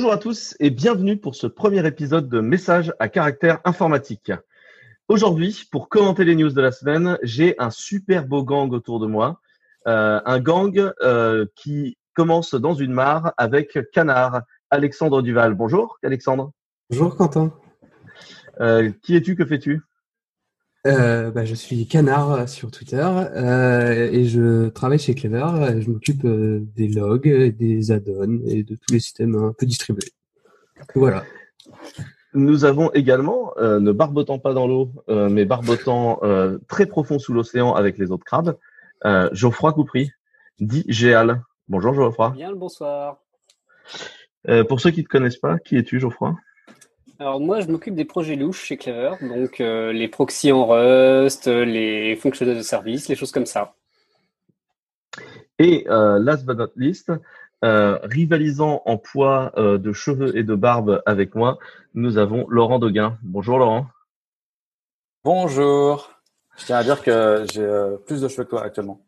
Bonjour à tous et bienvenue pour ce premier épisode de Message à caractère informatique. Aujourd'hui, pour commenter les news de la semaine, j'ai un super beau gang autour de moi. Euh, un gang euh, qui commence dans une mare avec Canard, Alexandre Duval. Bonjour Alexandre. Bonjour Quentin. Euh, qui es-tu Que fais-tu? Euh, bah, je suis Canard sur Twitter euh, et je travaille chez Clever. Je m'occupe euh, des logs, des add-ons et de tous les systèmes un peu distribués. Voilà. Nous avons également, euh, ne barbotant pas dans l'eau, euh, mais barbotant euh, très profond sous l'océan avec les autres crabes, euh, Geoffroy Coupry, dit Géal. Bonjour Geoffroy. Bien le bonsoir. Euh, pour ceux qui ne te connaissent pas, qui es-tu Geoffroy? Alors moi, je m'occupe des projets louches chez Clever, donc euh, les proxys en Rust, les fonctions de service, les choses comme ça. Et euh, last but not least, euh, rivalisant en poids euh, de cheveux et de barbe avec moi, nous avons Laurent Doguin. Bonjour Laurent. Bonjour. Je tiens à dire que j'ai euh, plus de cheveux que toi actuellement.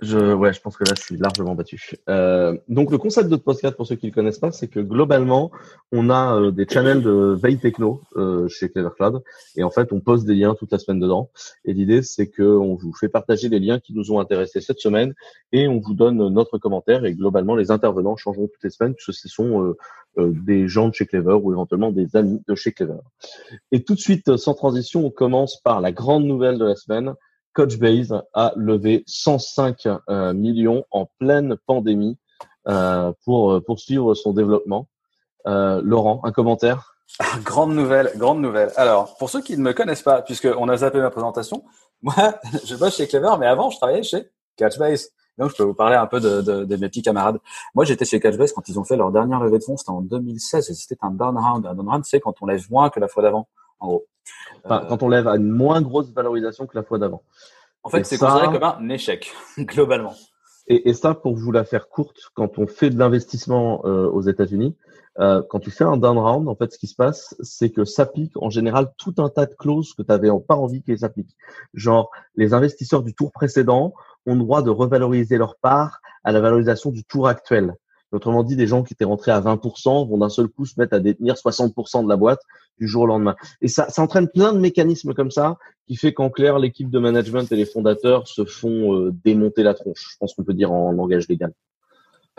Je, ouais, je pense que là, je suis largement battu. Euh, donc, le concept de podcast, pour ceux qui ne le connaissent pas, c'est que globalement, on a euh, des channels de veille techno euh, chez Clever Cloud, et en fait, on poste des liens toute la semaine dedans. Et l'idée, c'est que on vous fait partager les liens qui nous ont intéressés cette semaine, et on vous donne notre commentaire. Et globalement, les intervenants changeront toutes les semaines, puisque ce sont euh, euh, des gens de chez Clever ou éventuellement des amis de chez Clever. Et tout de suite, sans transition, on commence par la grande nouvelle de la semaine. Coachbase a levé 105 euh, millions en pleine pandémie euh, pour euh, poursuivre son développement. Laurent, un commentaire? Ah, grande nouvelle, grande nouvelle. Alors, pour ceux qui ne me connaissent pas, puisqu'on a zappé ma présentation, moi, je bosse chez Clever, mais avant, je travaillais chez Catchbase. Donc, je peux vous parler un peu de, de, de mes petits camarades. Moi, j'étais chez Catchbase quand ils ont fait leur dernière levée de fonds, c'était en 2016, et c'était un down round. Un down round, c'est quand on lève moins que la fois d'avant, en gros. Enfin, Euh, Quand on lève à une moins grosse valorisation que la fois d'avant. en fait, c'est ça- considéré comme un échec, globalement. Et, et ça, pour vous la faire courte, quand on fait de l'investissement euh, aux États-Unis, euh, quand tu fais un down round, en fait, ce qui se passe, c'est que s'applique en général tout un tas de clauses que tu n'avais pas envie qu'elles s'appliquent. Genre, les investisseurs du tour précédent ont le droit de revaloriser leur part à la valorisation du tour actuel. Autrement dit, des gens qui étaient rentrés à 20% vont d'un seul coup se mettre à détenir 60% de la boîte du jour au lendemain. Et ça, ça entraîne plein de mécanismes comme ça qui fait qu'en clair, l'équipe de management et les fondateurs se font euh, démonter la tronche. Je pense qu'on peut dire en langage légal.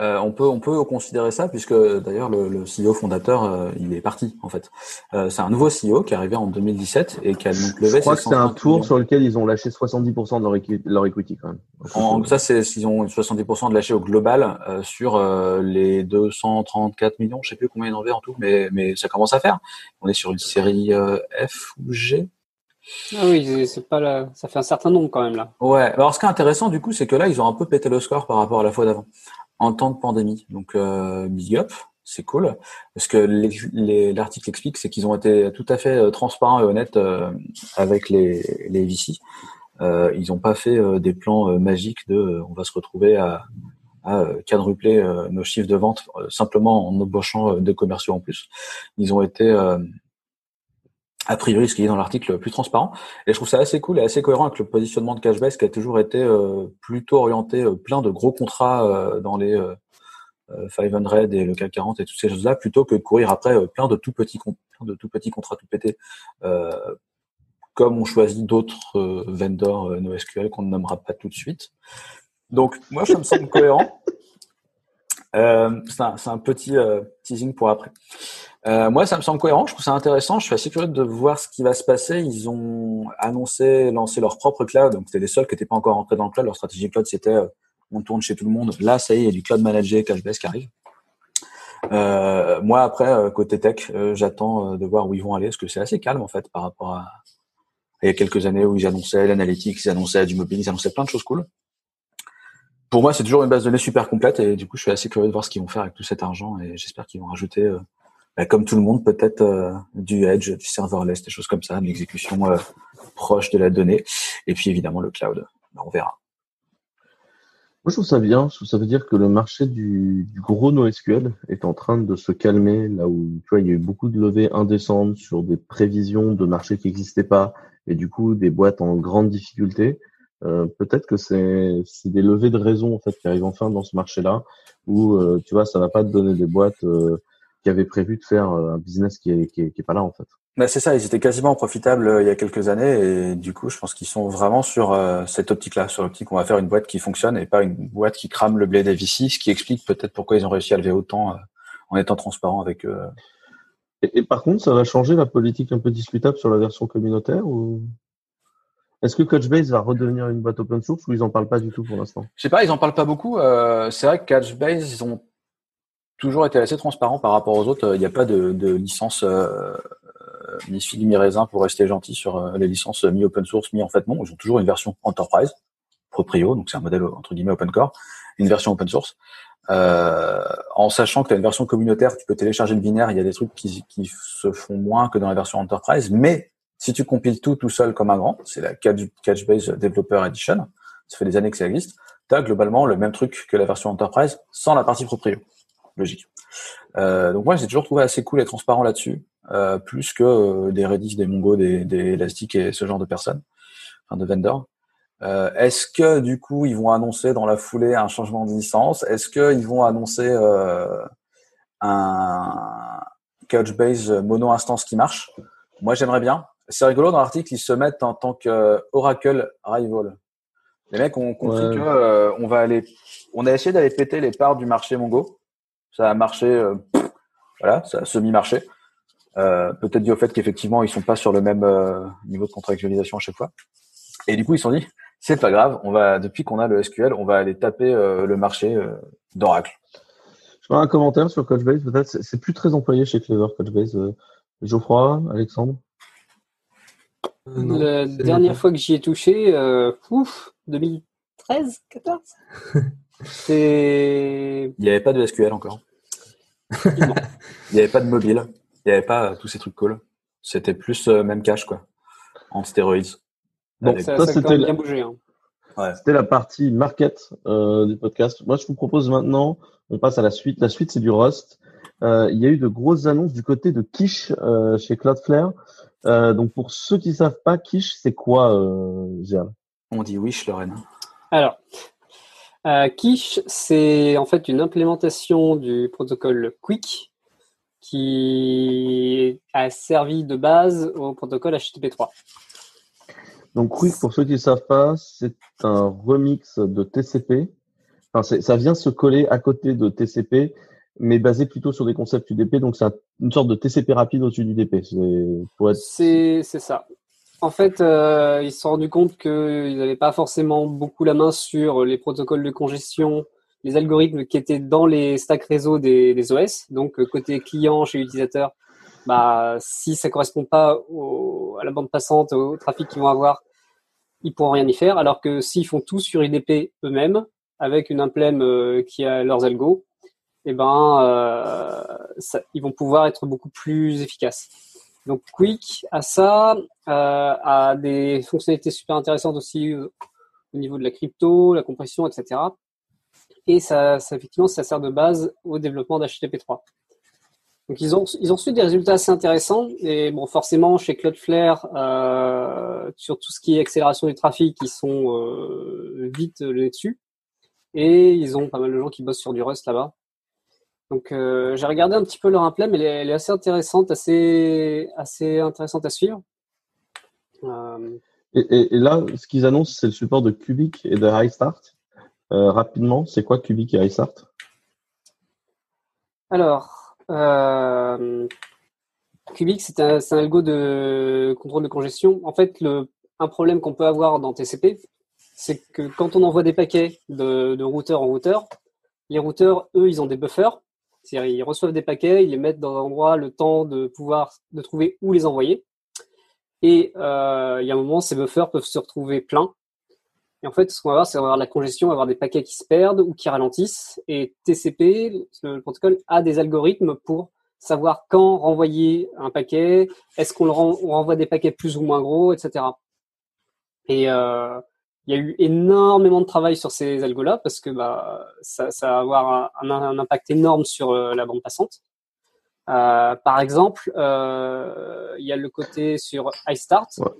Euh, on peut on peut considérer ça puisque d'ailleurs le, le CEO fondateur euh, il est parti en fait. Euh, c'est un nouveau CEO qui est arrivé en 2017 et qui a donc levé. Je crois que c'est un 130 tour millions. sur lequel ils ont lâché 70% de leur, equi- leur equity quand même. En, ça c'est s'ils ont 70% de lâché au global euh, sur euh, les 234 millions, je sais plus combien ils en avaient en tout, mais mais ça commence à faire. On est sur une série euh, F ou G. Ah oui, c'est- c'est pas la... ça fait un certain nombre quand même là. Ouais. Alors ce qui est intéressant du coup, c'est que là ils ont un peu pété le score par rapport à la fois d'avant en temps de pandémie. Donc euh, big up, c'est cool parce que l'article explique c'est qu'ils ont été tout à fait euh, transparents et honnêtes euh, avec les les VC. Euh, ils n'ont pas fait euh, des plans euh, magiques de on va se retrouver à, à quadrupler nos chiffres de vente simplement en embauchant des commerciaux en plus. Ils ont été a priori, ce qui est dans l'article, plus transparent. Et je trouve ça assez cool et assez cohérent avec le positionnement de Cashbase qui a toujours été euh, plutôt orienté euh, plein de gros contrats euh, dans les euh, euh, 500 et le CAC 40 et toutes ces choses-là, plutôt que de courir après plein de tout petits contrats tout pétés, comme on choisit d'autres vendors NoSQL qu'on ne nommera pas tout de suite. Donc moi, ça me semble cohérent. C'est un, petit teasing pour après. Euh, moi, ça me semble cohérent. Je trouve ça intéressant. Je suis assez curieux de voir ce qui va se passer. Ils ont annoncé lancer leur propre cloud. Donc, c'était les seuls qui n'étaient pas encore rentrés dans le cloud. Leur stratégie cloud, c'était euh, on tourne chez tout le monde. Là, ça y est, il y a du cloud manager, Cashbase qui arrive. Euh, moi, après, côté tech, j'attends de voir où ils vont aller, parce que c'est assez calme en fait par rapport à il y a quelques années où ils annonçaient l'analytics, ils annonçaient du mobile, ils annonçaient plein de choses cool. Pour moi, c'est toujours une base de données super complète et du coup, je suis assez curieux de voir ce qu'ils vont faire avec tout cet argent et j'espère qu'ils vont rajouter, comme tout le monde, peut-être euh, du edge, du serverless, des choses comme ça, de l'exécution euh, proche de la donnée et puis évidemment le cloud. Bah, on verra. Moi, je trouve ça bien. Je trouve ça veut dire que le marché du, du gros NoSQL est en train de se calmer, là où tu vois, il y a eu beaucoup de levées indécentes sur des prévisions de marchés qui n'existaient pas, et du coup des boîtes en grande difficulté. Euh, Peut-être que c'est des levées de raison en fait qui arrivent enfin dans ce marché-là, où euh, tu vois, ça va pas te donner des boîtes. Euh, qui avaient prévu de faire un business qui est, qui est, qui est pas là en fait. Bah c'est ça, ils étaient quasiment profitables il y a quelques années et du coup, je pense qu'ils sont vraiment sur cette optique-là, sur l'optique qu'on va faire une boîte qui fonctionne et pas une boîte qui crame le blé des VC, ce qui explique peut-être pourquoi ils ont réussi à lever autant en étant transparent avec eux. Et, par contre, ça va changer la politique un peu discutable sur la version communautaire ou? Est-ce que Coachbase va redevenir une boîte open source ou ils en parlent pas du tout pour l'instant? Je sais pas, ils en parlent pas beaucoup. Euh, c'est vrai que Coachbase, ils ont toujours été assez transparents par rapport aux autres. Il n'y a pas de, de licence euh, ni fil mi raisin pour rester gentil sur euh, les licences mi open source, mi en fait non. Ils ont toujours une version enterprise, proprio, donc c'est un modèle entre guillemets open core, une version open source. Euh, en sachant que tu as une version communautaire, tu peux télécharger le binaire, il y a des trucs qui, qui se font moins que dans la version Enterprise, mais si tu compiles tout tout seul comme un grand, c'est la Catchbase Developer Edition, ça fait des années que ça existe, tu as globalement le même truc que la version Enterprise sans la partie proprio. Logique. Euh, donc moi j'ai toujours trouvé assez cool et transparent là-dessus, euh, plus que euh, des Redis, des Mongo, des, des Elastic et ce genre de personnes, enfin de vendors. Est-ce que du coup ils vont annoncer dans la foulée un changement de licence? Est-ce qu'ils vont annoncer un Couchbase mono instance qui marche? Moi j'aimerais bien. C'est rigolo dans l'article ils se mettent en tant que Oracle rival. Les mecs ont compris que on va aller, on a essayé d'aller péter les parts du marché Mongo. Ça a marché, euh, voilà, ça a semi-marché. Euh, peut-être dû au fait qu'effectivement, ils sont pas sur le même euh, niveau de contractualisation à chaque fois. Et du coup, ils se sont dit, c'est pas grave, on va, depuis qu'on a le SQL, on va aller taper le marché d'Oracle. Je vois un commentaire sur Coachbase, peut-être. C'est, plus très employé chez Clever, Coachbase. Geoffroy, Alexandre? La dernière fois que j'y ai touché, pouf, 2000, 13, 14 Il n'y avait pas de SQL encore. Il n'y avait pas de mobile. Il n'y avait pas euh, tous ces trucs cool. C'était plus euh, même cache, quoi. En stéroïdes. Donc, ça, ça, c'était bien la... bougé. Hein. C'était la partie market euh, du podcast. Moi, je vous propose maintenant, on passe à la suite. La suite, c'est du Rust. Il y a eu de grosses annonces du côté de Quiche chez Cloudflare. donc, pour ceux qui ne savent pas, Quiche, c'est quoi, Gérald? On dit Wish, Lorraine. Alors, euh, Quiche, c'est en fait une implémentation du protocole Quick qui a servi de base au protocole HTTP3. Donc Quick, pour ceux qui ne savent pas, c'est un remix de TCP. Enfin, ça vient se coller à côté de TCP, mais basé plutôt sur des concepts UDP. Donc c'est une sorte de TCP rapide au-dessus du DP. C'est ça. En fait, euh, ils se sont rendus compte qu'ils n'avaient pas forcément beaucoup la main sur les protocoles de congestion, les algorithmes qui étaient dans les stacks réseau des, OS. Donc côté client, chez l'utilisateur, bah, si ça correspond pas à la bande passante, au trafic qu'ils vont avoir, ils pourront rien y faire. Alors que s'ils font tout sur IDP eux-mêmes, avec une implème euh, qui a leurs algos, eh ben, euh, ils vont pouvoir être beaucoup plus efficaces. Donc Quick a ça, euh, a des fonctionnalités super intéressantes aussi euh, au niveau de la crypto, la compression, etc. Et ça, ça effectivement, ça sert de base au développement d'HTTP3. Donc ils ont ils ont reçu des résultats assez intéressants et bon forcément chez Cloudflare euh, sur tout ce qui est accélération du trafic ils sont euh, vite le dessus et ils ont pas mal de gens qui bossent sur du Rust là-bas. Donc euh, j'ai regardé un petit peu leur elle est, elle est assez intéressante, assez assez intéressante à suivre. Euh, et, et, et, là, ce qu'ils annoncent, c'est le support de Cubic et de HighStart. Euh, rapidement, c'est quoi Cubic et HighStart Alors, euh, Cubic, c'est un, un, algo de contrôle de congestion. En fait, le, un problème qu'on peut avoir dans TCP, c'est que quand on envoie des paquets de, de routeur en routeur, les routeurs, eux, ils ont des buffers. Ils reçoivent des paquets, ils les mettent dans un endroit le temps de pouvoir de trouver où les envoyer. Et euh, il y a un moment, ces buffers peuvent se retrouver pleins et en fait, ce qu'on va avoir, c'est avoir la congestion, avoir des paquets qui se perdent ou qui ralentissent. Et TCP, le protocole, a des algorithmes pour savoir quand renvoyer un paquet, est-ce qu'on renvoie des paquets plus ou moins gros, etc. Et il y a eu énormément de travail sur ces algos-là parce que bah, ça, ça va avoir un, impact énorme sur euh, la bande passante. Euh, par exemple, euh, il y a le côté sur iStart. Ouais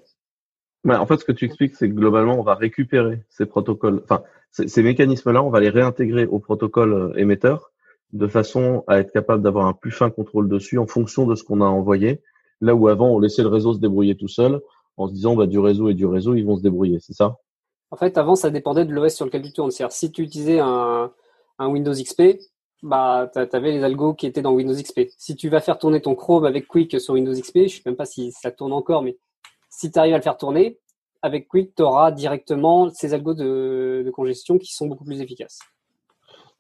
en fait, ce que tu expliques, c'est que globalement, on va récupérer ces protocoles, enfin, ces mécanismes-là, on va les réintégrer au protocole euh, émetteur, de façon à être capable d'avoir un plus fin contrôle dessus en fonction de ce qu'on a envoyé. Là où avant, on laissait le réseau se débrouiller tout seul en se disant bah, du réseau et du réseau, ils vont se débrouiller, c'est ça? En fait, avant, ça dépendait de l'OS sur lequel tu tournes. Si tu utilisais un, Windows XP, bah, tu avais les algos qui étaient dans Windows XP. Si tu vas faire tourner ton Chrome avec Quick sur Windows XP, je ne sais même pas si ça tourne encore, mais si tu arrives à le faire tourner, avec Quick, tu auras directement ces algos de, congestion qui sont beaucoup plus efficaces.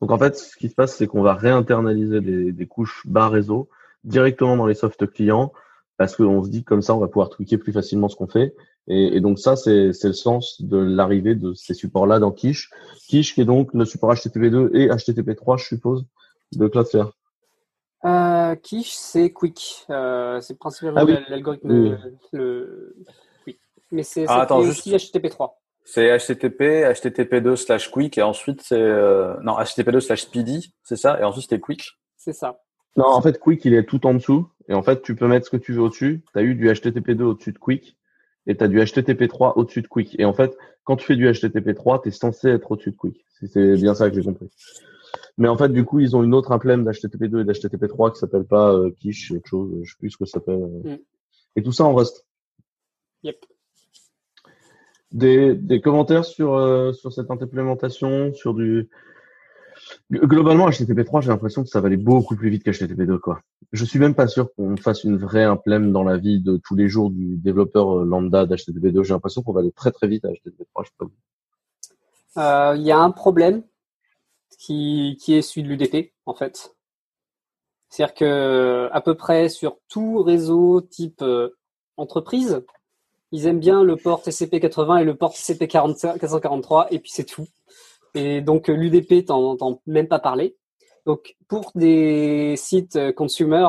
Donc en fait, ce qui se passe, c'est qu'on va réinternaliser des, couches bas réseau directement dans les soft clients parce qu'on se dit comme ça, on va pouvoir tweaker plus facilement ce qu'on fait. Et, et, donc ça, c'est le sens de l'arrivée de ces supports-là dans Quiche. Quiche qui est donc le support HTTP2 et HTTP3, je suppose, de Cloudflare. Euh, Quiche, c'est Quick. Euh, c'est principalement Ah oui. l'algorithme. Oui. Le... Oui. Mais c'est Ah, aussi HTTP3. C'est HTTP, HTTP2 slash quick et ensuite c'est euh, non HTTP2 slash speedy, c'est ça, et ensuite c'était quick? C'est ça. Non, en fait, Quick, il est tout en dessous. Et en fait, tu peux mettre ce que tu veux au-dessus. Tu as eu du HTTP2 au-dessus de Quick et tu as du HTTP3 au-dessus de Quick. Et en fait, quand tu fais du HTTP3, tu es censé être au-dessus de Quick. C'est- bien ça que j'ai compris. Mais en fait, du coup, ils ont une autre implème d'HTTP2 et d'HTTP3 qui s'appelle pas euh, Quiche, autre chose, je sais plus ce que ça s'appelle. Mm. Et tout ça en Rust. Yep. Des, des commentaires sur, euh, sur cette implémentation, sur du... Globalement, HTTP3, j'ai l'impression que ça va aller beaucoup plus vite qu'HTTP2, quoi. Je suis même pas sûr qu'on fasse une vraie implème dans la vie de tous les jours du développeur euh, lambda d'HTTP2. J'ai l'impression qu'on va aller très très vite à HTTP3, je sais pas. Euh, Il y a un problème qui, est celui de l'UDP, en fait. C'est-à-dire que à peu près sur tout réseau type euh, entreprise, ils aiment bien le port TCP80 et le port TCP443 et puis c'est tout. Et donc euh, l'UDP, t'en entends même pas parler. Donc pour des sites euh, consumer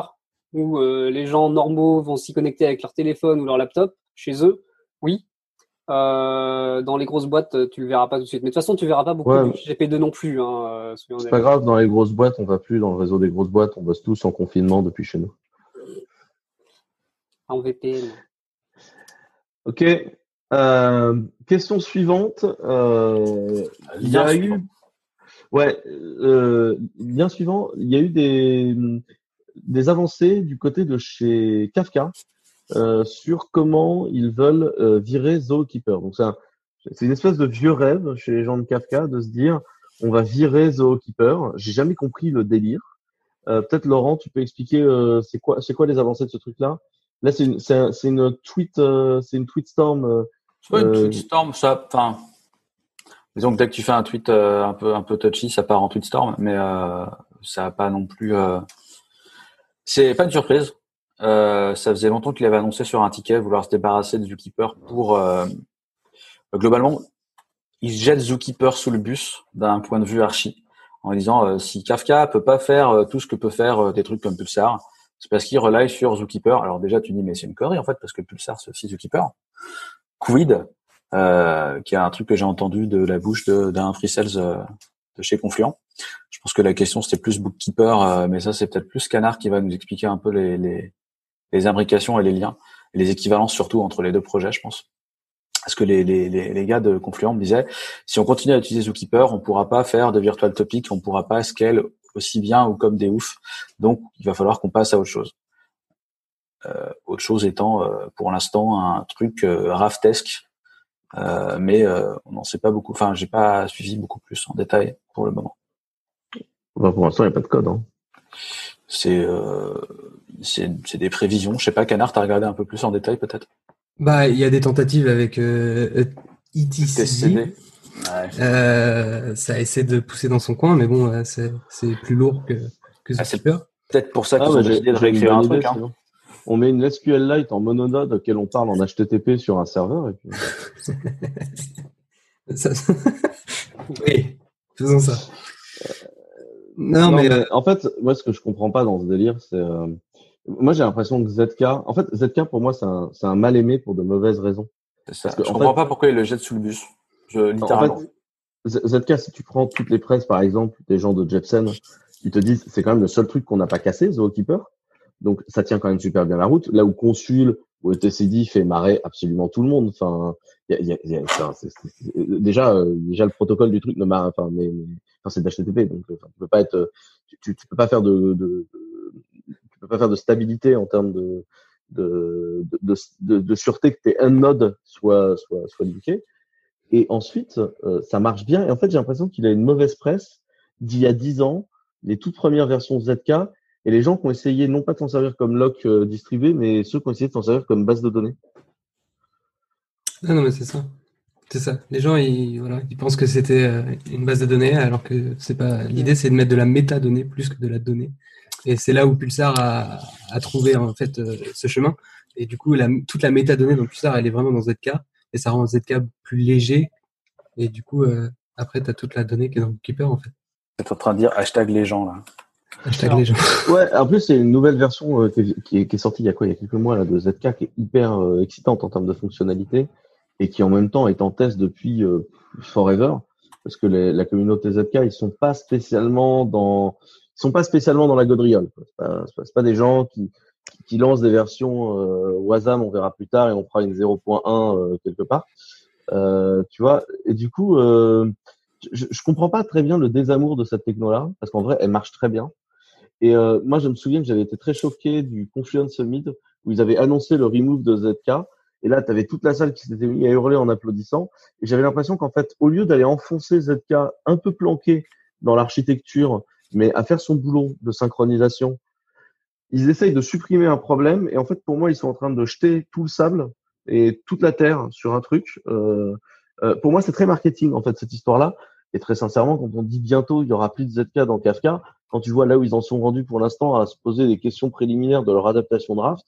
où euh, les gens normaux vont s'y connecter avec leur téléphone ou leur laptop, chez eux, oui. Euh, dans les grosses boîtes, tu le verras pas tout de suite. Mais de toute façon, tu verras pas beaucoup Ouais, de mais- GP2 non plus. Hein, C'est pas grave, dans les grosses boîtes, on va plus dans le réseau des grosses boîtes, on bosse tous en confinement depuis chez nous. en VPN. Ok. Euh, question suivante. Euh, il y a eu, ouais, euh, lien suivant. Il y a eu des des avancées du côté de chez Kafka euh, sur comment ils veulent euh, virer Zookeeper. Donc c'est un- c'est une espèce de vieux rêve chez les gens de Kafka de se dire on va virer Zookeeper. J'ai jamais compris le délire. Euh, Peut-être Laurent, tu peux expliquer euh, c'est quoi c'est quoi les avancées de ce truc-là? Là, c'est une, c'est un- c'est une tweet, euh, c'est une tweet storm. Pas une Euh, tweetstorm, ça. Enfin, disons que dès que tu fais un tweet euh, un peu un peu touchy, ça part en tweetstorm, mais euh, ça a pas non plus. euh, C'est pas une surprise. Ça faisait longtemps qu'il avait annoncé sur un ticket vouloir se débarrasser de Zookeeper pour globalement, il jette Zookeeper sous le bus d'un point de vue archi en disant si Kafka peut pas faire tout ce que peut faire des trucs comme Pulsar, c'est parce qu'il rely sur Zookeeper. Alors déjà tu dis mais c'est une connerie en fait parce que Pulsar c'est aussi Zookeeper. Quid, euh, qui est un truc que j'ai entendu de la bouche d'un free sales euh, de chez Confluent. Je pense que la question c'était plus Bookkeeper, euh, mais ça c'est peut-être plus Canard qui va nous expliquer un peu les, les, imbrications et les liens, les équivalences surtout entre les deux projets, je pense. Parce que les gars de Confluent me disaient, si on continue à utiliser Zookeeper, on pourra pas faire de virtual topic, on pourra pas scale aussi bien ou comme des oufs. Donc, il va falloir qu'on passe à autre chose. Euh, autre chose étant, euh, pour l'instant, un truc euh, Raftesque, euh, mais euh, on n'en sait pas beaucoup. Enfin, j'ai pas suivi beaucoup plus en détail pour le moment. Enfin, pour l'instant, il n'y a pas de code. Hein. C'est euh, c'est c'est des prévisions. Je sais pas, Canard, t'as regardé un peu plus en détail peut-être? Bah, il y a des tentatives avec euh, ETCD. Ouais. Euh, ça essaie de pousser dans son coin, mais bon, c'est c'est plus lourd que, que Ah, c'est-. Peut-être pour ça qu'ils Ah, ont j'ai- décidé de réécrire un truc. hein. On met une SQLite en mononode auquel on parle en HTTP sur un serveur. Et puis... Ça- oui, faisons ça. Non, Non, mais, mais euh, en fait, moi, ce que je comprends pas dans ce délire, c'est, euh, moi, j'ai l'impression que ZK, en fait, ZK pour moi, c'est un, mal aimé pour de mauvaises raisons. C'est ça. Parce que, Je en comprends fait- pas pourquoi ils le jettent sous le bus. Je, En littéralement. fait, ZK, si tu prends toutes les presses, par exemple, des gens de Jepsen, ils te disent, c'est quand même le seul truc qu'on n'a pas cassé, Zookeeper. Donc, ça tient quand même super bien la route. Là où Consul ou TCD fait marrer absolument tout le monde. Enfin, déjà, déjà le protocole du truc ne marre, enfin, mais, enfin, c'est d'HTTP, donc, euh, tu peux pas être, tu, tu peux pas faire de, de, tu peux pas faire de stabilité en termes de de, de, de, de sûreté que tes un node soit soit soit linké. Et ensuite, euh, ça marche bien. Et en fait, j'ai l'impression qu'il a une mauvaise presse d'il y a 10 ans, les toutes premières versions ZK, et les gens qui ont essayé non pas de s'en servir comme lock euh, distribué, mais ceux qui ont essayé de s'en servir comme base de données. Ah non, mais c'est ça. C'est ça. Les gens, ils, voilà, ils pensent que c'était euh, une base de données, alors que c'est pas. L'idée, c'est de mettre de la métadonnée plus que de la donnée. Et c'est là où Pulsar a, a trouvé en fait euh, ce chemin. Et du coup, la, toute la métadonnée dans Pulsar, elle est vraiment dans ZK, et ça rend ZK plus léger. Et du coup, euh, après, tu as toute la donnée qui est dans Keeper en fait. Tu en train de dire hashtag les gens là. Hashtag les gens. Ouais, en plus, c'est une nouvelle version euh, qui, est, qui, est, qui, est, sortie il y a quoi Il y a quelques mois là, de ZK qui est hyper euh, excitante en termes de fonctionnalité et qui en même temps est en test depuis euh, forever parce que les, la communauté ZK ils sont pas spécialement dans ils sont pas spécialement dans la gaudriole. C'est pas, pas, pas des gens qui, qui lancent des versions euh, WASM, on verra plus tard et on fera une 0.1 euh, quelque part. Tu vois, et du coup, je, je comprends pas très bien le désamour de cette techno-là parce qu'en vrai, elle marche très bien. Et euh, moi, je me souviens que j'avais été très choqué du Confluent Summit où ils avaient annoncé le remove de ZK. Et là, tu avais toute la salle qui s'était mise à hurler en applaudissant. Et j'avais l'impression qu'en fait, au lieu d'aller enfoncer ZK un peu planqué dans l'architecture, mais à faire son boulot de synchronisation, ils essayent de supprimer un problème. Et en fait, pour moi, ils sont en train de jeter tout le sable et toute la terre sur un truc. Euh, euh, pour moi, c'est très marketing, en fait, cette histoire-là. Et très sincèrement, quand on dit bientôt il y aura plus de ZK dans Kafka, quand tu vois là où ils en sont rendus pour l'instant à se poser des questions préliminaires de leur adaptation draft,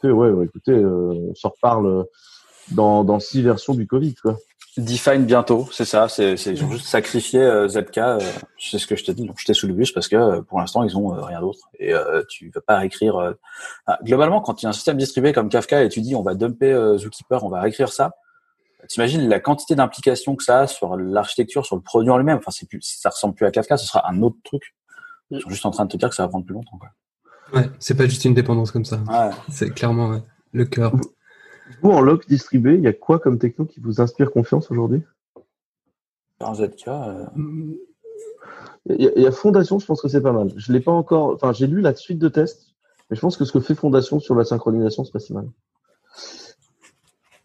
que ouais, ouais écoutez, euh, on s'en reparle dans, dans six versions du Covid, quoi. Define bientôt, c'est ça. C'est juste sacrifié euh, ZK. Euh, c'est ce que je t'ai dit. Ont jeté sous le bus parce que euh, pour l'instant ils ont euh, rien d'autre et euh, tu vas pas réécrire. Ah, globalement, quand il y a un système distribué comme Kafka et tu dis on va dumper Zookeeper, on va réécrire ça. T'imagines la quantité d'implications que ça a sur l'architecture, sur le produit en lui-même. Enfin, c'est plus, ça ressemble plus à Kafka, ce sera un autre truc. Ils sont juste en train de te dire que ça va prendre plus longtemps. Quoi. Ouais, c'est pas juste une dépendance comme ça. Ouais. C'est clairement ouais, le cœur. Vous, en lock distribué, il y a quoi comme techno qui vous inspire confiance aujourd'hui? En ZK euh... il, y a, il y, a Fondation, je pense que c'est pas mal. Je l'ai pas encore. Enfin, j'ai lu la suite de tests, mais je pense que ce que fait Fondation sur la synchronisation, c'est pas si mal.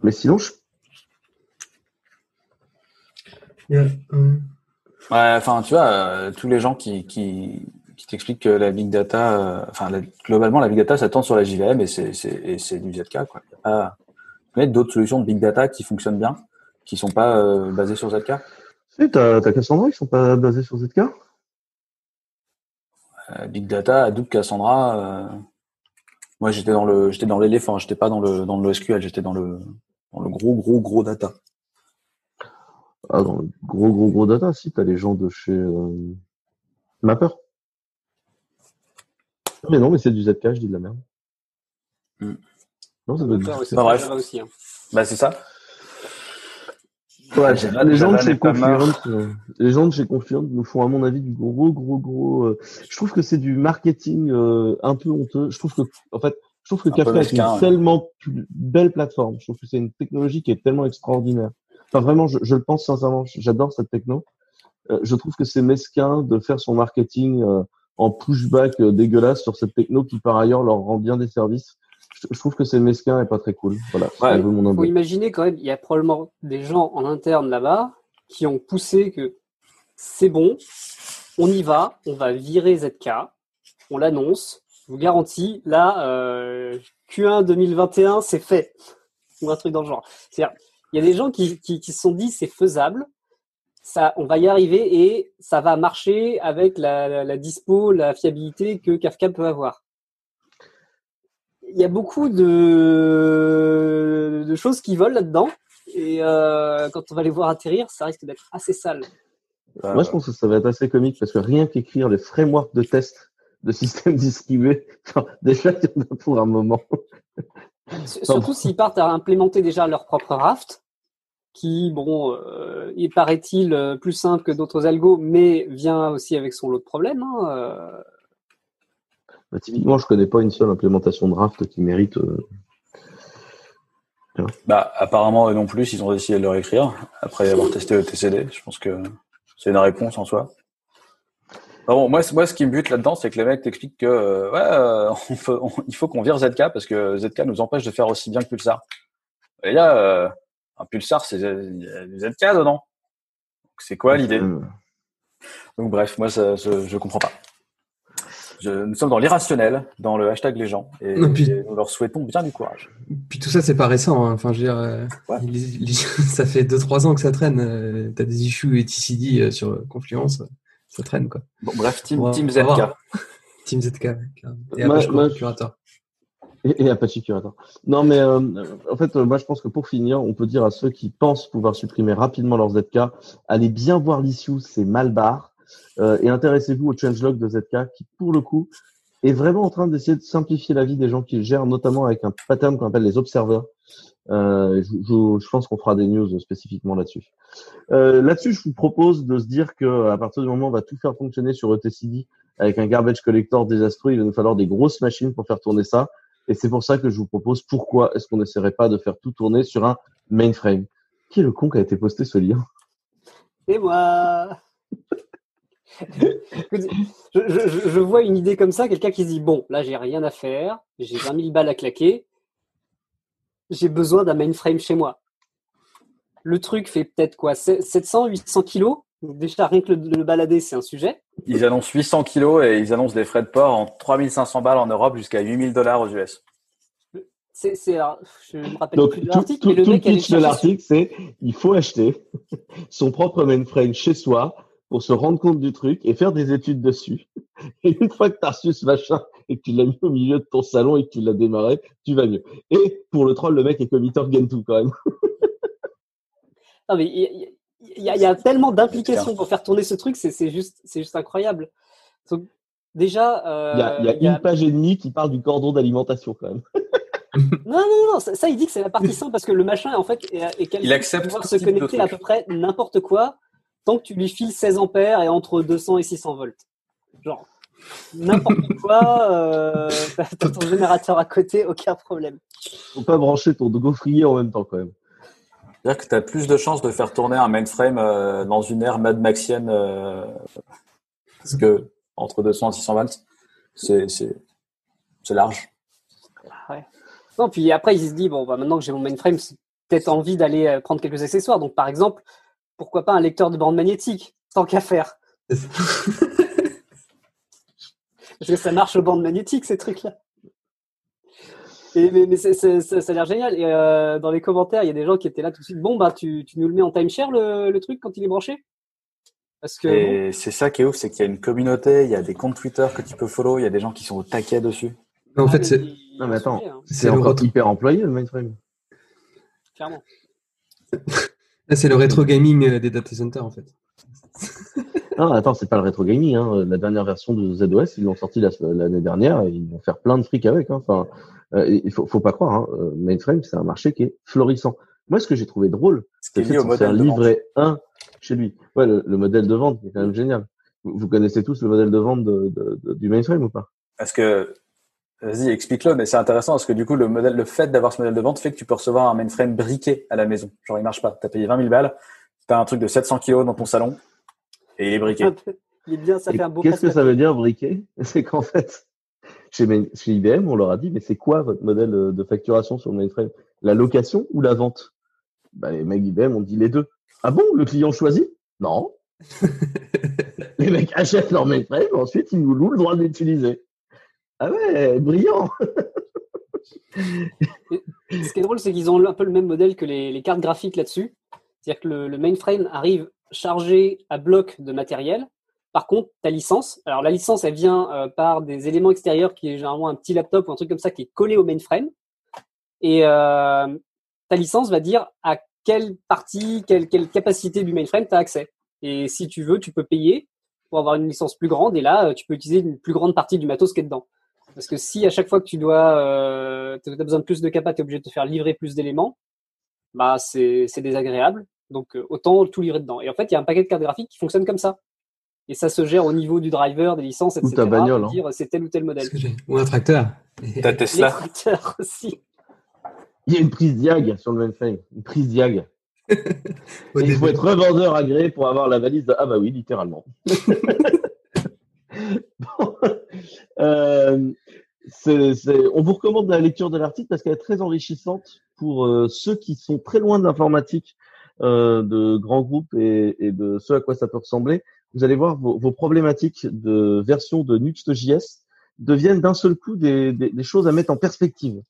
Mais sinon, je... yeah. Ouais, enfin, tu vois, euh, tous les gens qui, qui, qui t'expliquent que la big data, euh, enfin, globalement, la big data, ça tend sur la JVM et c'est du ZK, quoi. Il y a pas connaître d'autres solutions de big data qui fonctionnent bien, qui sont pas euh, basées sur ZK Si, t'as as Cassandra qui sont pas basées sur ZK euh, Big data, Hadoop, Cassandra. Euh... Moi, j'étais dans le, j'étais dans l'éléphant. J'étais pas dans le dans le SQL. J'étais dans le dans le gros gros gros data. Ah, dans le gros gros gros data, si t'as les gens de chez euh... Mapper. Mais non, mais c'est du ZK, je dis de la merde. Mm. Non, ça doit Mapper aussi, Bah, bref. Aussi, hein. Bah c'est ça. Ouais, Java- les gens de chez. Confluent, euh, les gens de chez Confluent nous font à mon avis du gros gros gros. euh, je trouve que c'est du marketing euh, un peu honteux. Je trouve que en fait, je trouve que Un Kafka est une ouais. tellement plus belle plateforme. Je trouve que c'est une technologie qui est tellement extraordinaire. Enfin vraiment, je, je le pense sincèrement. J'adore cette techno. Euh, je trouve que c'est mesquin de faire son marketing euh, en pushback euh, dégueulasse sur cette techno qui par ailleurs leur rend bien des services. Je, je trouve que c'est mesquin et pas très cool. Voilà. c'est Ouais. un peu mon faut humble. imaginer quand même, il y a probablement des gens en interne là-bas qui ont poussé que c'est bon, on y va, on va virer ZK, on l'annonce, je vous garantis, là, euh, Q1 2021, c'est fait. Ou un truc dans le genre. C'est-à-dire, il y a des gens qui, qui, qui se sont dit c'est faisable, ça, on va y arriver et ça va marcher avec la, la, la dispo, la fiabilité que Kafka peut avoir il y a beaucoup de, de choses qui volent là-dedans. Et euh, quand on va les voir atterrir, ça risque d'être assez sale. Euh, Moi, je pense que ça va être assez comique parce que rien qu'écrire les frameworks de test de systèmes distribués, enfin, déjà, il y en a pour un moment. Surtout s'ils partent à implémenter déjà leur propre raft, qui, bon, euh, il paraît-il euh, plus simple que d'autres algos, mais vient aussi avec son lot de problèmes. Hein, euh. Bah, typiquement, je connais pas une seule implémentation de Raft qui mérite. euh, Bah, apparemment, eux non plus, ils ont décidé de le réécrire après avoir testé le TCD. Je pense que c'est une réponse en soi. bon, moi, moi, ce qui me bute là-dedans, c'est que les mecs t'expliquent que euh, ouais, euh, on faut- on- il faut qu'on vire ZK parce que ZK nous empêche de faire aussi bien que Pulsar. Et là, euh, un Pulsar, c'est ZK dedans. Donc, C'est quoi l'idée? Euh, Donc bref, moi, ça, je, je comprends pas. Je- nous sommes dans l'irrationnel, dans le hashtag les gens, et, puis- et nous leur souhaitons bien du courage. Puis tout ça, c'est pas récent. hein. Enfin, je veux dire, euh, Ouais. les- les- ça fait 2-3 ans que ça traîne. Euh, T'as des issues et TCD euh, sur Confluence, euh, ça traîne quoi. Bon, bref, Team, team ZK. Team ZK. Et Moi- Apache moi- Curator. Et, et Apache Curator. Non, mais euh, en fait, euh, moi, je pense que pour finir, on peut dire à ceux qui pensent pouvoir supprimer rapidement leurs ZK, allez bien voir l'issue, c'est mal barre, euh, et intéressez-vous au changelog de ZK, qui, pour le coup, est vraiment en train d'essayer de simplifier la vie des gens qui le gèrent, notamment avec un pattern qu'on appelle les observers. Euh, je, je- je pense qu'on fera des news spécifiquement là-dessus. Euh, là-dessus, je vous propose de se dire que à partir du moment où on va tout faire fonctionner sur ETCD avec un garbage collector désastreux, il va nous falloir des grosses machines pour faire tourner ça. Et c'est pour ça que je vous propose pourquoi est-ce qu'on n'essaierait pas de faire tout tourner sur un mainframe? Qui est le con qui a été posté ce lien? Et moi je- je vois une idée comme ça, quelqu'un qui se dit Bon, là, j'ai rien à faire, j'ai 20 000 balles à claquer, j'ai besoin d'un mainframe chez moi. Le truc fait peut-être quoi 700, 800 kilos? Donc Déjà, rien que le, le balader, c'est un sujet. Ils annoncent 800 kilos et ils annoncent des frais de port en 3500 balles en Europe jusqu'à 8000 dollars aux US. C'est, c'est, alors, je me rappelle Donc, plus tout, de l'article, tout- mais le tout mec pitch de l'article, c'est il faut acheter son propre mainframe chez soi pour se rendre compte du truc et faire des études dessus. Et une fois que tu as reçu ce machin et que tu l'as mis au milieu de ton salon et que tu l'as démarré, tu vas mieux. Et pour le troll, le mec est committer Gentoo quand même. Non, mais il y, a- il y a- il y a tellement d'implications pour faire tourner ce truc, c'est, juste, c'est juste incroyable. Donc, déjà, euh, Il y a, il y a il y a- une page et demie qui parle du cordon d'alimentation quand même. Non, non, non, ça, ça, il dit que c'est la partie simple parce que le machin, en fait, est, est Il accepte pouvoir se connecter à peu près n'importe quoi tant que tu lui files 16 ampères et entre 200 et 600 volts. Genre, n'importe quoi, euh, t'as t'as ton générateur à côté, aucun problème. Faut pas brancher ton gaufrier en même temps quand même. C'est-à-dire que tu as plus de chances de faire tourner un mainframe euh, dans une ère Mad Maxienne euh, parce que entre 200 et 600 volts, c'est c'est c'est large. Ouais. Non, puis après, il se dit, bon, bah, maintenant que j'ai mon mainframe, c'est peut-être envie d'aller euh, prendre quelques accessoires. Donc, par exemple, pourquoi pas un lecteur de bande magnétique, tant qu'à faire. Parce que ça marche aux bandes magnétiques, ces trucs-là. Et, mais ça, ça a l'air génial. Et euh, dans les commentaires, il y a des gens qui étaient là tout de suite. Bon, bah, tu, tu nous le mets en timeshare, le, le truc, quand il est branché? Parce que. bon, c'est ça qui est ouf, c'est qu'il y a une communauté, il y a des comptes Twitter que tu peux follow, il y a des gens qui sont au taquet dessus. En ah, fait, c'est Non, mais attends. hein, C'est encore hyper employé le mainframe. clairement. c'est le rétro gaming euh, des data centers en fait. Non, attends, c'est pas le rétro gaming. Hein. La dernière version de ZOS, ils l'ont sorti la- l'année dernière et ils vont faire plein de fric avec. Hein. Enfin, euh, il faut, faut pas croire. Hein. euh, Mainframe, c'est un marché qui est florissant. Moi, ce que j'ai trouvé drôle, Ce c'est est le fait un chez lui. Ouais, le, le modèle de vente est quand même génial. Vous, vous connaissez tous le modèle de vente de, de- de- du mainframe ou pas? Parce que, vas-y, explique-le, mais c'est intéressant parce que du coup, le modèle, le fait d'avoir ce modèle de vente fait que tu peux recevoir un mainframe briqué à la maison. Genre, il marche pas. T'as payé 20 000 balles, t'as un truc de 700 kilos dans ton salon et il est briqué. Il est bien, ça Et fait un beau Qu'est-ce que ça veut dire briquet C'est qu'en fait, chez, IBM, on leur a dit, mais c'est quoi votre modèle de facturation sur le mainframe? La location ou la vente? Bah, Les mecs d'IBM ont dit les deux. Ah bon? Le client choisit Non. les mecs achètent leur mainframe, ensuite ils nous louent le droit de l'utiliser. Ah ouais, brillant Ce qui est drôle, c'est qu'ils ont un peu le même modèle que les, les cartes graphiques là-dessus. C'est-à-dire que le, le mainframe arrive chargé à bloc de matériel. Par contre, ta licence, alors la licence, elle vient euh, par des éléments extérieurs qui est généralement un petit laptop ou un truc comme ça qui est collé au mainframe. Et euh, ta licence va dire à quelle partie, quelle, capacité du mainframe tu as accès. Et si tu veux, tu peux payer pour avoir une licence plus grande. Et là, euh, tu peux utiliser une plus grande partie du matos qui est dedans. Parce que si à chaque fois que tu dois, euh, as besoin de plus de capa, tu es obligé de te faire livrer plus d'éléments, bah c'est désagréable. Donc autant tout livrer dedans. Et en fait, il y a un paquet de cartes graphiques qui fonctionne comme ça. Et ça se gère au niveau du driver, des licences, etc. ta bagnole, hein. dire c'est tel ou tel modèle. Ce que j'ai- Ou un tracteur. Et- T'as Les Tesla. tracteurs aussi. Il y a une prise diag sur le mainframe. Une prise diag. Et il faut être revendeur agréé pour avoir la valise de... Ah bah oui, littéralement. Euh, on vous recommande la lecture de l'article parce qu'elle est très enrichissante pour euh, ceux qui sont très loin de l'informatique, euh, de grands groupes et, de ce à quoi ça peut ressembler. Vous allez voir vos, problématiques de version de Nuxt.js deviennent d'un seul coup des, choses à mettre en perspective.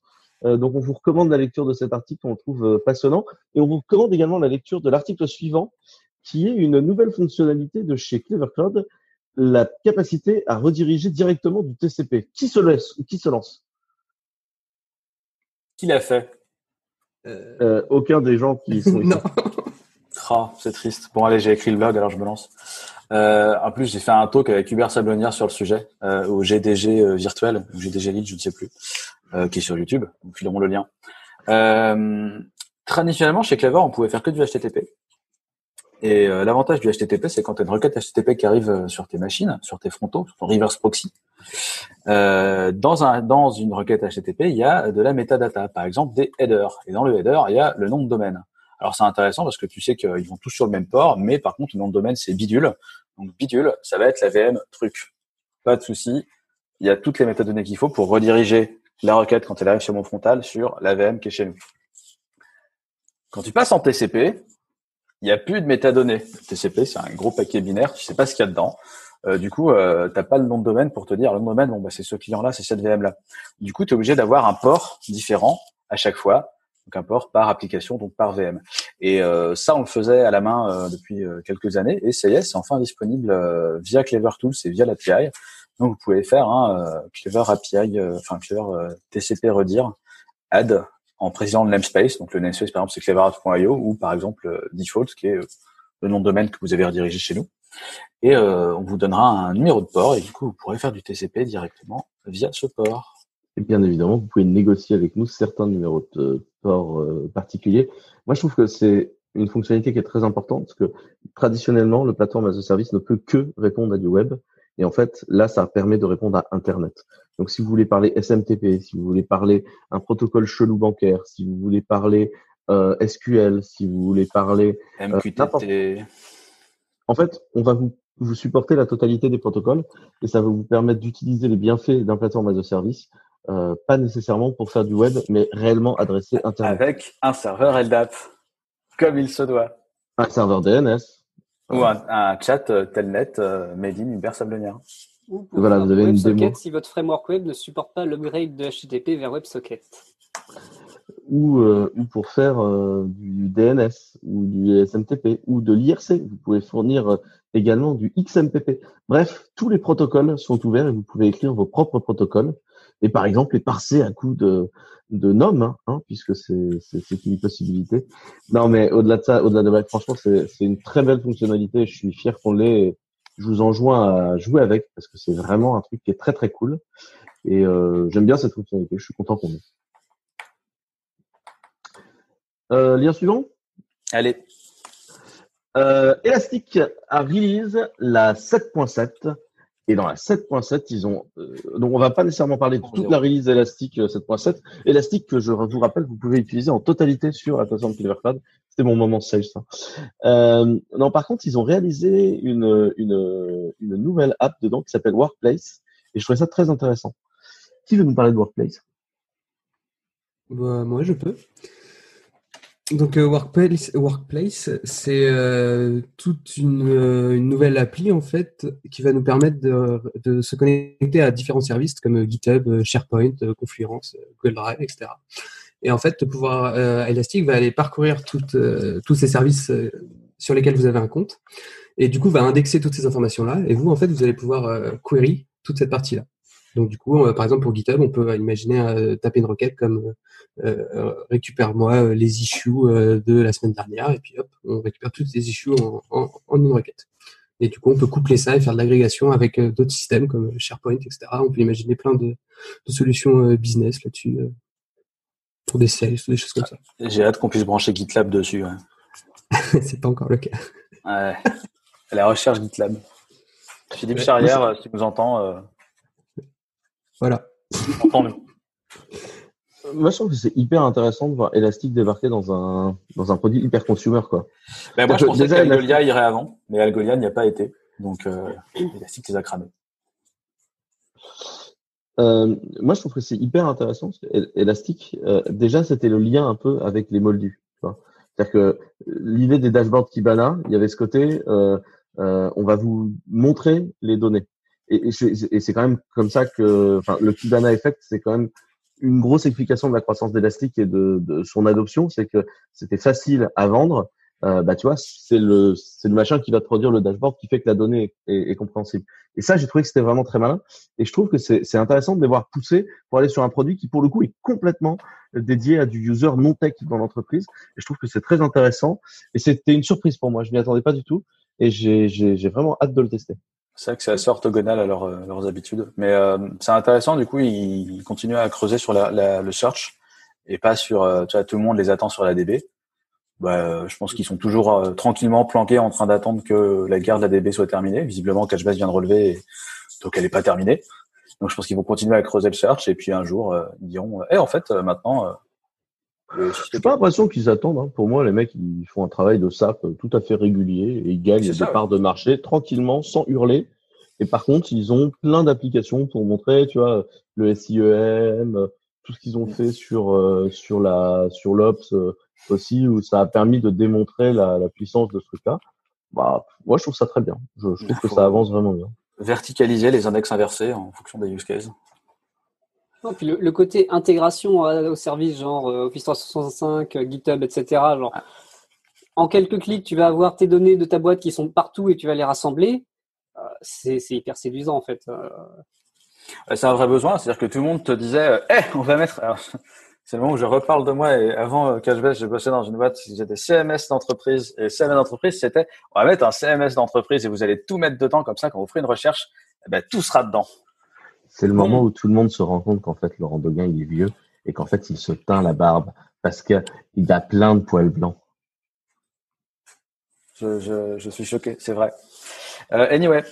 donc on vous recommande la lecture de cet article qu'on trouve passionnant et on vous recommande également la lecture de l'article suivant qui est une nouvelle fonctionnalité de chez Clever Cloud la capacité à rediriger directement du TCP. Qui se laisse Qui se lance? Qui l'a fait? Euh, euh, Aucun des gens qui sont non. Oh, c'est triste. Bon, allez, j'ai écrit le blog, alors je me lance. Euh, en plus, j'ai fait un talk avec Hubert Sablonnière sur le sujet, au GDG virtuel, ou GDG Lead, je ne sais plus, qui est sur YouTube. Nous filerons le lien. traditionnellement, chez Clever, on pouvait faire que du HTTP. Et euh, l'avantage du HTTP, c'est quand tu as une requête HTTP qui arrive euh, sur tes machines, sur tes frontaux, sur ton reverse proxy, euh, dans, dans une requête HTTP, il y a de la metadata, par exemple des headers. Et dans le header, il y a le nom de domaine. Alors c'est intéressant parce que tu sais qu'ils vont tous sur le même port, mais par contre, le nom de domaine, c'est bidule. Donc bidule, ça va être la VM truc. Pas de souci. Il y a toutes les métadonnées qu'il faut pour rediriger la requête quand elle arrive sur mon frontal sur la VM qui est chez nous. Quand tu passes en TCP, il n'y a plus de métadonnées. TCP, c'est un gros paquet binaire, tu sais pas ce qu'il y a dedans. Euh, du coup, euh, tu n'as pas le nom de domaine pour te dire le nom de domaine, bon, bah, c'est ce client-là, c'est cette VM-là. Du coup, tu es obligé d'avoir un port différent à chaque fois, donc un port par application, donc par VM. Et euh, ça, on le faisait à la main euh, depuis quelques années, et ça y est, c'est enfin disponible via Clever Tools et via l'API. Donc, vous pouvez faire un Clever API, enfin Clever TCP redire, add en président de namespace. Donc le namespace par exemple c'est cleverart.io ou par exemple euh, default qui est euh, le nom de domaine que vous avez redirigé chez nous. Et euh, on vous donnera un numéro de port et du coup vous pourrez faire du TCP directement via ce port. Et bien évidemment, vous pouvez négocier avec nous certains numéros de port particuliers. Moi, je trouve que c'est une fonctionnalité qui est très importante parce que traditionnellement, le plateforme as a service ne peut que répondre à du web. Et en fait, là, ça permet de répondre à Internet. Donc, si vous voulez parler SMTP, si vous voulez parler un protocole chelou bancaire, si vous voulez parler euh, SQL, si vous voulez parler euh, MQTT. en fait, on va vous, vous supporter la totalité des protocoles et ça va vous permettre d'utiliser les bienfaits d'un plateforme as a service, euh, pas nécessairement pour faire du web, mais réellement adresser Internet. Avec un serveur LDAP, comme il se doit. Un serveur DNS. Ou un, chat euh, telnet euh, made in Hubert Sablonnière. Voilà, vous avez une démo. si votre framework web ne supporte pas l'upgrade de HTTP vers WebSocket. Ou, euh, ou pour faire du DNS ou du SMTP ou de l'IRC. Vous pouvez fournir également du XMPP. Bref, tous les protocoles sont ouverts et vous pouvez écrire vos propres protocoles et par exemple les parser à coup de, de nom, hein, hein, puisque c'est une possibilité. Non, mais au-delà de ça, au-delà de franchement, c'est une très belle fonctionnalité. Je suis fier qu'on l'ait. Je vous enjoins à jouer avec parce que c'est vraiment un truc qui est très très cool. Et euh, j'aime bien cette fonctionnalité. Je suis content qu'on l'ait. Euh, lien suivant? Allez. Euh, Elastic a release la 7.7 et dans la 7.7, ils ont euh, donc on va pas nécessairement parler de toute la release Elastic 7.7. Euh, Elastic que je vous rappelle, vous pouvez utiliser en totalité sur la plateforme Cloud. C'était mon moment sales. ça. Euh, non, par contre, ils ont réalisé une, une, une nouvelle app dedans qui s'appelle Workplace et je trouvais ça très intéressant. Qui veut nous parler de Workplace? Bah, Moi, je peux. Donc euh, Workplace, Workplace c'est euh, toute une, euh, une, nouvelle appli en fait qui va nous permettre de, se connecter à différents services comme GitHub, SharePoint, Confluence, Google Drive, etc. Et en fait, pouvoir Elastic va aller parcourir tous ces services sur lesquels vous avez un compte et du coup va indexer toutes ces informations là et vous en fait vous allez pouvoir query toute cette partie là. Donc du coup, par exemple pour GitHub, on peut imaginer taper une requête comme euh, récupère-moi euh, les issues euh, de la semaine dernière, et puis hop, on récupère toutes les issues en, une requête. Et du coup, on peut coupler ça et faire de l'agrégation avec d'autres systèmes comme SharePoint, etc. On peut imaginer plein de, solutions business là-dessus pour des sales, des choses comme ça. J'ai hâte qu'on puisse brancher GitLab dessus. c'est pas encore le cas. Ouais. La recherche GitLab. Philippe Charrière, si tu nous entends. Voilà. Entends-nous. Moi, je trouve que c'est hyper intéressant de voir Elastic débarquer dans un, dans un produit hyper consumer, quoi. Ben, moi, je pensais qu'Algolia irait avant, mais Algolia n'y a pas été. Donc, euh, Elastic les a cramés. Euh, moi, je trouve que c'est hyper intéressant. Elastic, euh, déjà, c'était le lien un peu avec les moldus. C'est-à-dire que l'idée des dashboards Kibana, il y avait ce côté, euh, euh on va vous montrer les données. Et, et c'est quand même comme ça que, enfin, le Kibana Effect, c'est quand même une grosse explication de la croissance d'Elastic et de, de son adoption, c'est que c'était facile à vendre euh, bah tu vois, c'est le c'est le machin qui va te produire le dashboard qui fait que la donnée est, est compréhensible. Et ça, j'ai trouvé que c'était vraiment très malin. Et je trouve que c'est c'est intéressant de les voir pousser pour aller sur un produit qui pour le coup est complètement dédié à du user non tech dans l'entreprise. Et je trouve que c'est très intéressant. Et c'était une surprise pour moi. Je m'y attendais pas du tout. Et j'ai j'ai vraiment hâte de le tester. C'est vrai que c'est assez orthogonal à euh, leurs habitudes. Mais euh, c'est intéressant, du coup, ils, continuent à creuser sur la, la, le search et pas sur, euh, tu vois, tout le monde les attend sur la DB bah, je pense qu'ils sont toujours euh, tranquillement planqués en train d'attendre que la guerre de la DB soit terminée. Visiblement, Cashbase vient de relever, donc elle n'est pas terminée. Donc je pense qu'ils vont continuer à creuser le search et puis un jour euh, ils diront, eh en fait euh, maintenant. Euh, J'ai pas l'impression qu'ils attendent. Hein. Pour moi, les mecs ils font un travail de SAP tout à fait régulier et ils gagnent des parts de marché tranquillement, sans hurler. Et par contre, ils ont plein d'applications pour montrer, tu vois, le SIEM, tout ce qu'ils ont fait sur sur la sur l'Ops aussi où ça a permis de démontrer la, la puissance de ce truc-là. Bah, moi, je trouve ça très bien. Je, je trouve que ça avance vraiment bien. Verticaliser les index inversés en fonction des use cases. Non, puis le, le, côté intégration au service, genre euh, Office 365, euh, GitHub, etc. Genre, ah. en quelques clics, tu vas avoir tes données de ta boîte qui sont partout et tu vas les rassembler. Euh, c'est hyper séduisant en fait. C'est un vrai besoin, c'est-à-dire que tout le monde te disait, eh, on va mettre. C'est le moment où je reparle de moi. Et avant euh, Cashback, j'ai bossé dans une boîte, j'étais CMS d'entreprise. Et CMS d'entreprise, c'était, on va mettre un CMS d'entreprise et vous allez tout mettre dedans. Comme ça, quand vous ferez une recherche, eh ben, tout sera dedans. C'est le moment où tout le monde se rend compte qu'en fait, Laurent Doguin, il est vieux et qu'en fait, il se teint la barbe parce qu'il a plein de poils blancs. Je, je, je suis choqué, c'est vrai. Euh, anyway,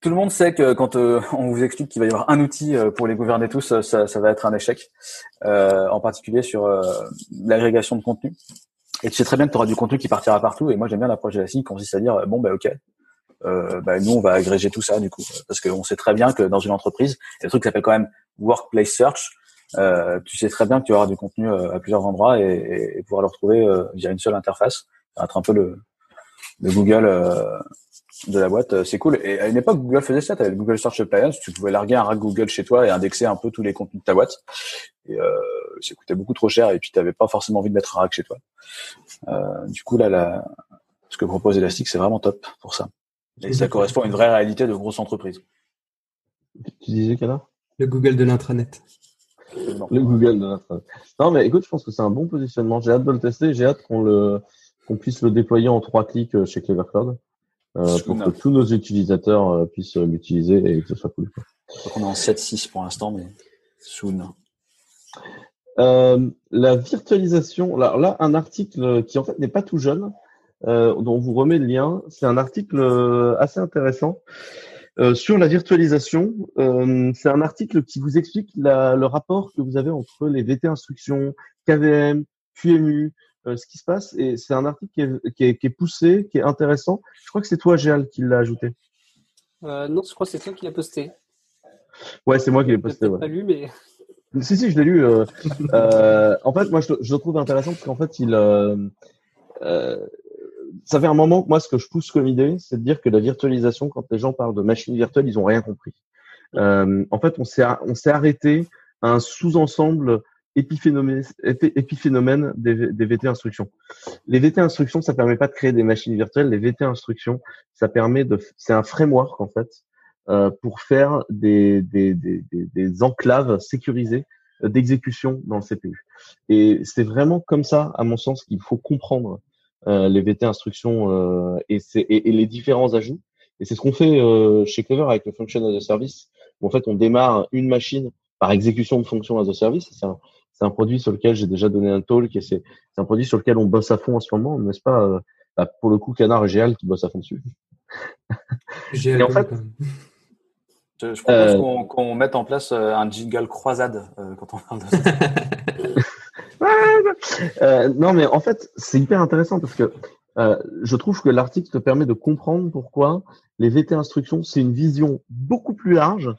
tout le monde sait que quand euh, on vous explique qu'il va y avoir un outil euh, pour les gouverner tous, ça, ça va être un échec, en particulier sur l'agrégation de contenu. Et tu sais très bien que tu auras du contenu qui partira partout. Et moi, j'aime bien l'approche de la qui consiste à dire bon, bah ok, bah, nous on va agréger tout ça du coup, parce qu'on sait très bien que dans une entreprise, il y a un truc qui s'appelle quand même Workplace Search. tu sais très bien que tu auras du contenu à plusieurs endroits et, pouvoir le retrouver via une seule interface. Ça va être un peu le, le Google de la boîte, euh, c'est cool. Et à une époque, Google faisait ça. Tu avais Google Search Appliance, tu pouvais larguer un rack Google chez toi et indexer un peu tous les contenus de ta boîte. Et euh, ça coûtait beaucoup trop cher et puis tu n'avais pas forcément envie de mettre un rack chez toi. Euh, du coup, là, la, ce que propose Elastic, c'est vraiment top pour ça. Et ça correspond à une vraie réalité de grosse entreprise. Tu disais, Kana Le Google de l'intranet. Le Google de l'intranet. Non, mais écoute, je pense que c'est un bon positionnement. J'ai hâte de le tester. J'ai hâte qu'on le qu'on puisse le déployer en trois clics euh, chez Clever Cloud. Euh, pour que tous nos utilisateurs euh, puissent l'utiliser et que ce soit cool. On est en 7.6 pour l'instant, mais soon. Euh, la virtualisation, là, là, un article qui en fait n'est pas tout jeune, euh, dont on vous remet le lien, c'est un article euh, assez intéressant euh, sur la virtualisation. c'est un article qui vous explique la, le rapport que vous avez entre les VT instructions, KVM, QMU, ce qui se passe. Et c'est un article qui est, qui, est, qui est, poussé, qui est intéressant. Je crois que c'est toi, Géal, qui l'a ajouté. Non, je crois que c'est toi qui l'as posté. Ouais, c'est moi qui l'ai posté. Ouais. pas lu, mais. Si, si, je l'ai lu. Euh, euh, en fait, moi, je, je le trouve intéressant parce qu'en fait, il. Euh, ça fait un moment que moi, ce que je pousse comme idée, c'est de dire que la virtualisation, quand les gens parlent de machines virtuelles, ils ont rien compris. en fait, on s'est arrêté à un sous-ensemble épiphénomène, épiphénomène des, des, VT instructions. Les VT instructions, ça permet pas de créer des machines virtuelles. Les VT instructions, ça permet de, c'est un framework en fait euh, pour faire des, des, des, des enclaves sécurisées d'exécution dans le CPU. Et c'est vraiment comme ça, à mon sens, qu'il faut comprendre euh, les VT instructions euh, et, et, et, les différents ajouts. Et c'est ce qu'on fait euh, chez Clever avec le Function as a Service. Où en fait, on démarre une machine par exécution de fonction as a service. C'est un, c'est un produit sur lequel j'ai déjà donné un talk et c'est un produit sur lequel on bosse à fond en ce moment, n'est-ce pas euh, bah, Pour le coup, Canard et Géal qui bossent à fond dessus. Géal, en fait, je, je propose euh... qu'on mette en place euh, un jingle croisade euh, quand on parle de ça. non, mais en fait, c'est hyper intéressant parce que je trouve que l'article te permet de comprendre pourquoi les VT instructions, c'est une vision beaucoup plus large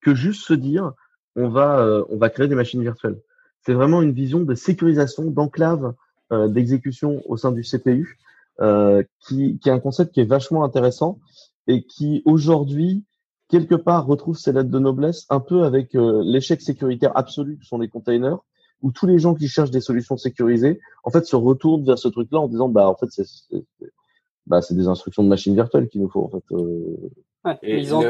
que juste se dire on va euh, créer des machines virtuelles. C'est vraiment une vision de sécurisation, d'enclave euh, d'exécution au sein du CPU, euh, qui, qui est un concept qui est vachement intéressant et qui aujourd'hui quelque part retrouve ses lettres de noblesse un peu avec l'échec sécuritaire absolu que sont les containers où tous les gens qui cherchent des solutions sécurisées en fait se retournent vers ce truc-là en disant bah en fait c'est bah, c'est des instructions de machines virtuelles qu'il nous faut en fait. Ouais, ils ont,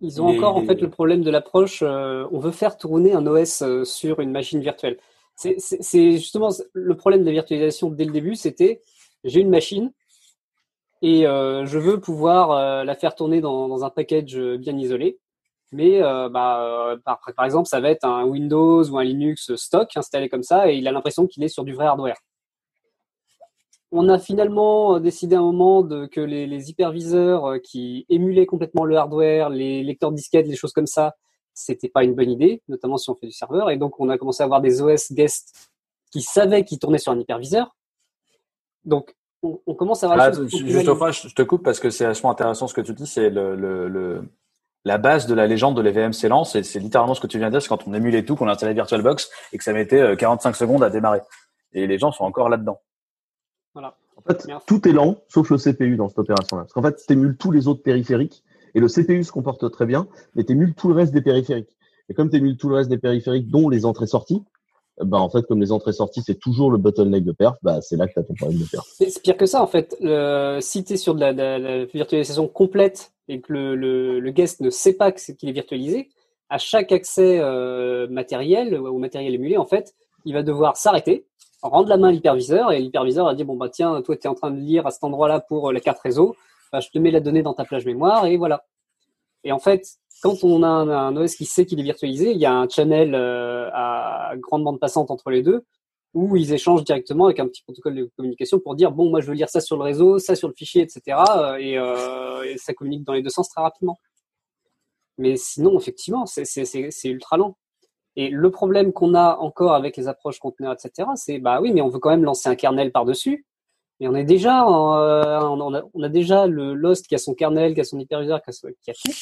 ils ont encore en fait le problème de l'approche. Euh, on veut faire tourner un OS euh, sur une machine virtuelle. C'est justement le problème de la virtualisation dès le début. C'était j'ai une machine et euh, je veux pouvoir la faire tourner dans, dans, un package bien isolé. Mais bah, par, par, exemple, ça va être un Windows ou un Linux stock installé comme ça et il a l'impression qu'il est sur du vrai hardware on a finalement euh, décidé à un moment de, que les, hyperviseurs euh, qui émulaient complètement le hardware, les lecteurs disquettes, les choses comme ça, c'était pas une bonne idée, notamment si on fait du serveur. Et donc, on a commencé à avoir des OS guest qui savaient qu'ils tournaient sur un hyperviseur. Donc, on, commence à avoir ah, Juste au je te coupe parce que c'est vachement intéressant ce que tu dis. C'est le, la base de la légende de l'EVM s'élance et c'est littéralement ce que tu viens de dire. C'est quand on émulait tout, qu'on installait VirtualBox et que ça mettait 45 euh, secondes à démarrer. Et les gens sont encore là-dedans. Voilà. En fait, tout est lent, sauf le CPU dans cette opération-là. Parce qu'en fait, tu émules tous les autres périphériques, et le CPU se comporte très bien, mais tu émules tout le reste des périphériques. Et comme tu émules tout le reste des périphériques, dont les entrées-sorties, bah en fait, comme les entrées-sorties, c'est toujours le bottleneck de perf, bah c'est là que tu as ton problème de perf. C'est pire que ça, en fait. si tu es sur de la, virtualisation complète et que le, guest ne sait pas qu'il est virtualisé, à chaque accès euh, matériel ou matériel émulé, en fait, il va devoir s'arrêter, rendre la main à l'hyperviseur et l'hyperviseur a dit bon bah tiens toi tu es en train de lire à cet endroit-là pour euh, la carte réseau, bah, je te mets la donnée dans ta plage mémoire et voilà. Et en fait, quand on a un, OS qui sait qu'il est virtualisé, il y a un channel euh, à grande bande passante entre les deux où ils échangent directement avec un petit protocole de communication pour dire bon moi je veux lire ça sur le réseau, ça sur le fichier, etc. Et, euh, et ça communique dans les deux sens très rapidement. Mais sinon effectivement c'est ultra lent. Et le problème qu'on a encore avec les approches conteneurs, etc., c'est bah oui, mais on veut quand même lancer un kernel par-dessus. Et on est déjà, euh, on, a, déjà le Lost qui a son kernel, qui a son hyperviseur, qui a tout.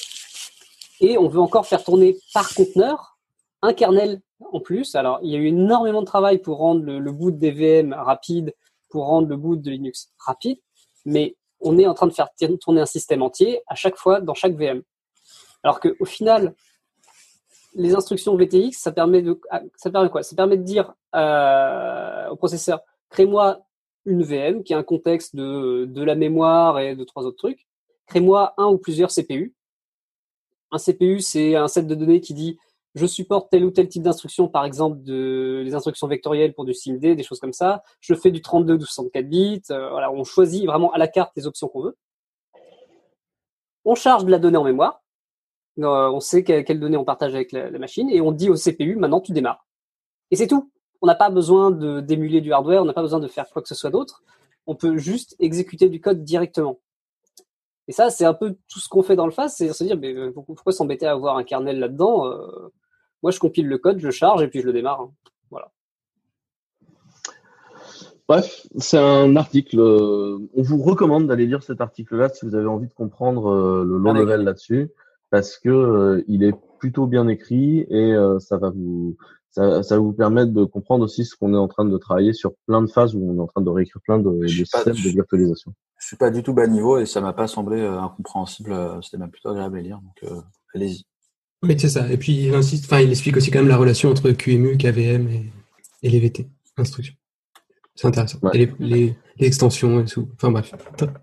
Et on veut encore faire tourner par conteneur un kernel en plus. Alors, il y a eu énormément de travail pour rendre le, boot des VM rapide, pour rendre le boot de Linux rapide. Mais on est en train de faire tourner un système entier à chaque fois dans chaque VM. Alors qu'au final, les instructions VTX, ça permet de, ah, ça permet quoi? Ça permet de dire euh, au processeur, crée-moi une VM qui a un contexte de, de la mémoire et de trois autres trucs. Crée-moi un ou plusieurs CPU. Un CPU, c'est un set de données qui dit je supporte tel ou tel type d'instruction, par exemple les instructions vectorielles pour du SIMD, des choses comme ça. Je fais du 32 ou 64 bits. Euh, voilà, on choisit vraiment à la carte les options qu'on veut. On charge de la donnée en mémoire euh, on sait quelles données on partage avec la, machine et on dit au CPU maintenant tu démarres. Et c'est tout. On n'a pas besoin de d'émuler du hardware, on n'a pas besoin de faire quoi que ce soit d'autre. On peut juste exécuter du code directement. Et ça, c'est un peu tout ce qu'on fait dans le FAS, c'est se dire mais euh, pourquoi s'embêter à avoir un kernel là-dedans euh, Moi, je compile le code, je le charge et puis je le démarre. Hein. Voilà. Bref, c'est un article. on vous recommande d'aller lire cet article-là si vous avez envie de comprendre le low level là-dessus parce que euh, il est plutôt bien écrit et euh, ça va vous ça, ça va vous permettre de comprendre aussi ce qu'on est en train de travailler sur plein de phases où on est en train de réécrire plein de, de systèmes de virtualisation. Je suis pas du tout bas niveau et ça m'a pas semblé euh, incompréhensible. C'était même plutôt agréable à lire, donc allez-y. Oui, c'est ça. Et puis il insiste, enfin il explique aussi quand même la relation entre QEMU, KVM et, et les VT, instructions. C'est intéressant. Et les, les, extensions et tout. Enfin bref,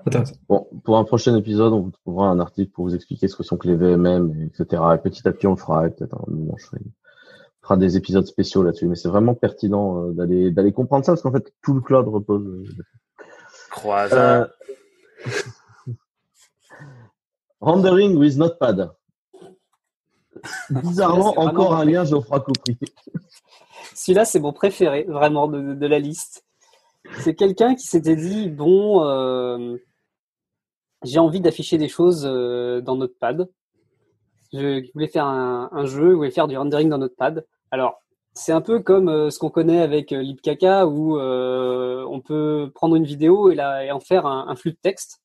intéressant. Bon, pour un prochain épisode, on vous trouvera un article pour vous expliquer ce que sont que les VMM, etc. Et petit à petit, on le fera. Peut-être un moment, je ferai, fera des épisodes spéciaux là-dessus. Mais c'est vraiment pertinent euh, d'aller d'aller comprendre ça parce qu'en fait, tout le cloud repose. Euh, Croisade. Euh... Rendering with Notepad. Bizarrement, encore un lien Geoffroy Coupry. Celui-là, c'est mon préféré, vraiment, de, de la liste. C'est quelqu'un qui s'était dit bon, euh, j'ai envie d'afficher des choses euh, dans Notepad. Je voulais faire un, un, jeu, je voulais faire du rendering dans Notepad. Alors, c'est un peu comme euh, ce qu'on connaît avec LibCaca où on peut prendre une vidéo et, la, en faire un, flux de texte.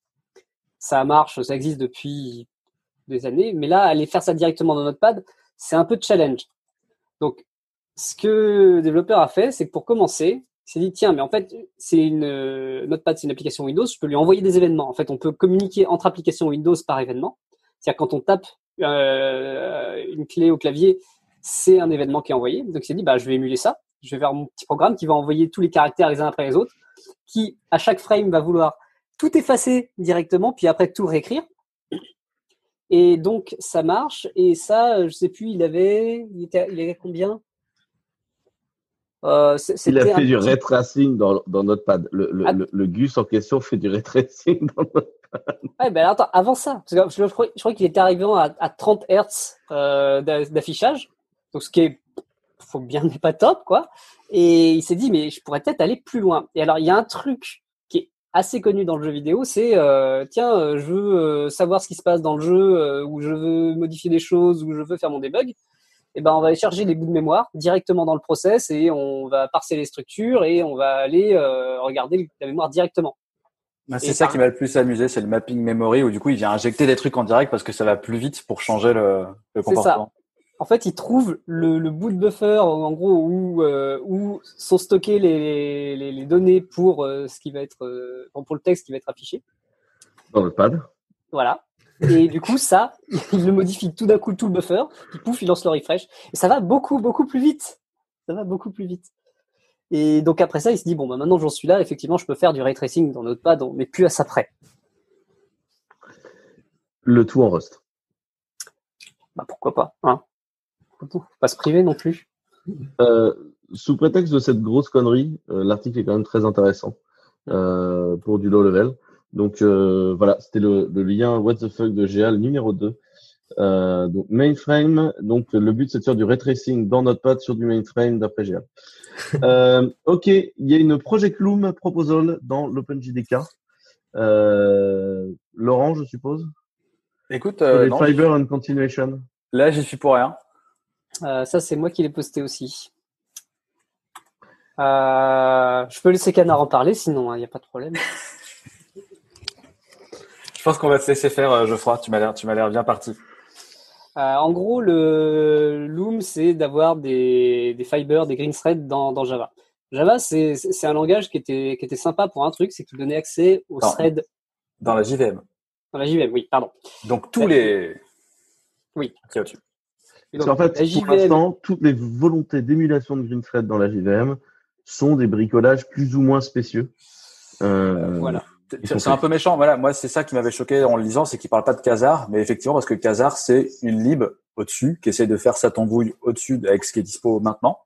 Ça marche, ça existe depuis des années, mais là, aller faire ça directement dans Notepad, c'est un peu de challenge. Donc, ce que le développeur a fait, c'est que pour commencer, il s'est dit tiens, mais en fait, euh, Notepad, c'est une application Windows, je peux lui envoyer des événements. En fait, on peut communiquer entre applications Windows par événement. C'est-à-dire quand on tape euh, une clé au clavier, c'est un événement qui est envoyé. Donc il s'est dit bah je vais émuler ça. Je vais faire mon petit programme qui va envoyer tous les caractères les uns après les autres, qui à chaque frame va vouloir tout effacer directement, puis après tout réécrire. Et donc ça marche. Et ça, je sais plus, il avait, il, était, il avait combien? Euh, il a fait du ray tracing dans, dans Notepad. Le, le, Ah. le, le Gus en question fait du ray tracing dans Notepad. Ouais, ben attends, avant ça, parce que je, je crois, je crois qu'il était arrivé à, à 30 Hz euh, d'a- d'affichage, donc ce qui est, faut bien n'est pas top, quoi. Et il s'est dit, mais je pourrais peut-être aller plus loin. Et alors, il y a un truc qui est assez connu dans le jeu vidéo, c'est, euh, tiens, euh, je veux euh, savoir ce qui se passe dans le jeu, ou je veux modifier des choses, ou je veux faire mon debug. Et ben, on va aller charger les bouts de mémoire directement dans le process et on va parser les structures et on va aller euh, regarder la mémoire directement. Et c'est ça qui m'a le plus amusé, c'est le mapping memory où du coup il vient injecter des trucs en direct parce que ça va plus vite pour changer le, comportement. En fait, il trouve le, le bout de buffer, en gros, où, euh, où sont stockées les, les, les données pour euh, ce qui va être euh, pour le texte qui va être affiché. Dans Notepad. Voilà. Et du coup, ça, il le modifie tout d'un coup tout le buffer, puis pouf, il lance le refresh. Et ça va beaucoup, beaucoup plus vite. Ça va beaucoup plus vite. Et donc après ça, il se dit bon, bah, maintenant j'en suis là, effectivement, je peux faire du ray tracing dans Notepad, on n'est plus à ça près. Le tout en Rust. Bah pourquoi pas, hein Faut pas se priver non plus. Euh, sous prétexte de cette grosse connerie, euh, l'article est quand même très intéressant euh, pour du low level. Donc euh, voilà, c'était le, le lien What the fuck de GA, le numéro 2. Euh, donc mainframe, donc le but c'est de faire du ray tracing dans Notepad sur du mainframe d'après GA. Euh, ok, il y a une Project Loom proposal dans l'OpenJDK. Euh, Laurent, je suppose? Écoute, euh, non, Fiber and Continuation. là j'y suis pour rien. Euh, ça, c'est moi qui l'ai posté aussi. Euh, je peux laisser Canard en parler, sinon il n'y a pas de problème. Je pense qu'on va te laisser faire, euh, Geoffroy. Tu m'as l'air, tu m'as l'air bien parti. Euh, en gros, le Loom, c'est d'avoir des, des fibers, des green threads dans, dans Java. Java, c'est c'est un langage qui était, qui était sympa pour un truc, c'est qu'il donnait accès aux threads Dans la JVM. dans la JVM. Oui, pardon. Donc tous les. Oui. Donc, qu'en fait, la pour JVM, l'instant, toutes les volontés d'émulation de GreenThread dans la JVM sont des bricolages plus ou moins spécieux. Euh, voilà. Ils sont C'est un peu méchant. Voilà, moi c'est ça qui m'avait choqué en le lisant, c'est qu'il parle pas de Kazar, mais effectivement parce que Kazar c'est une lib au-dessus qui essaie de faire sa tambouille au-dessus avec ce qui est dispo maintenant.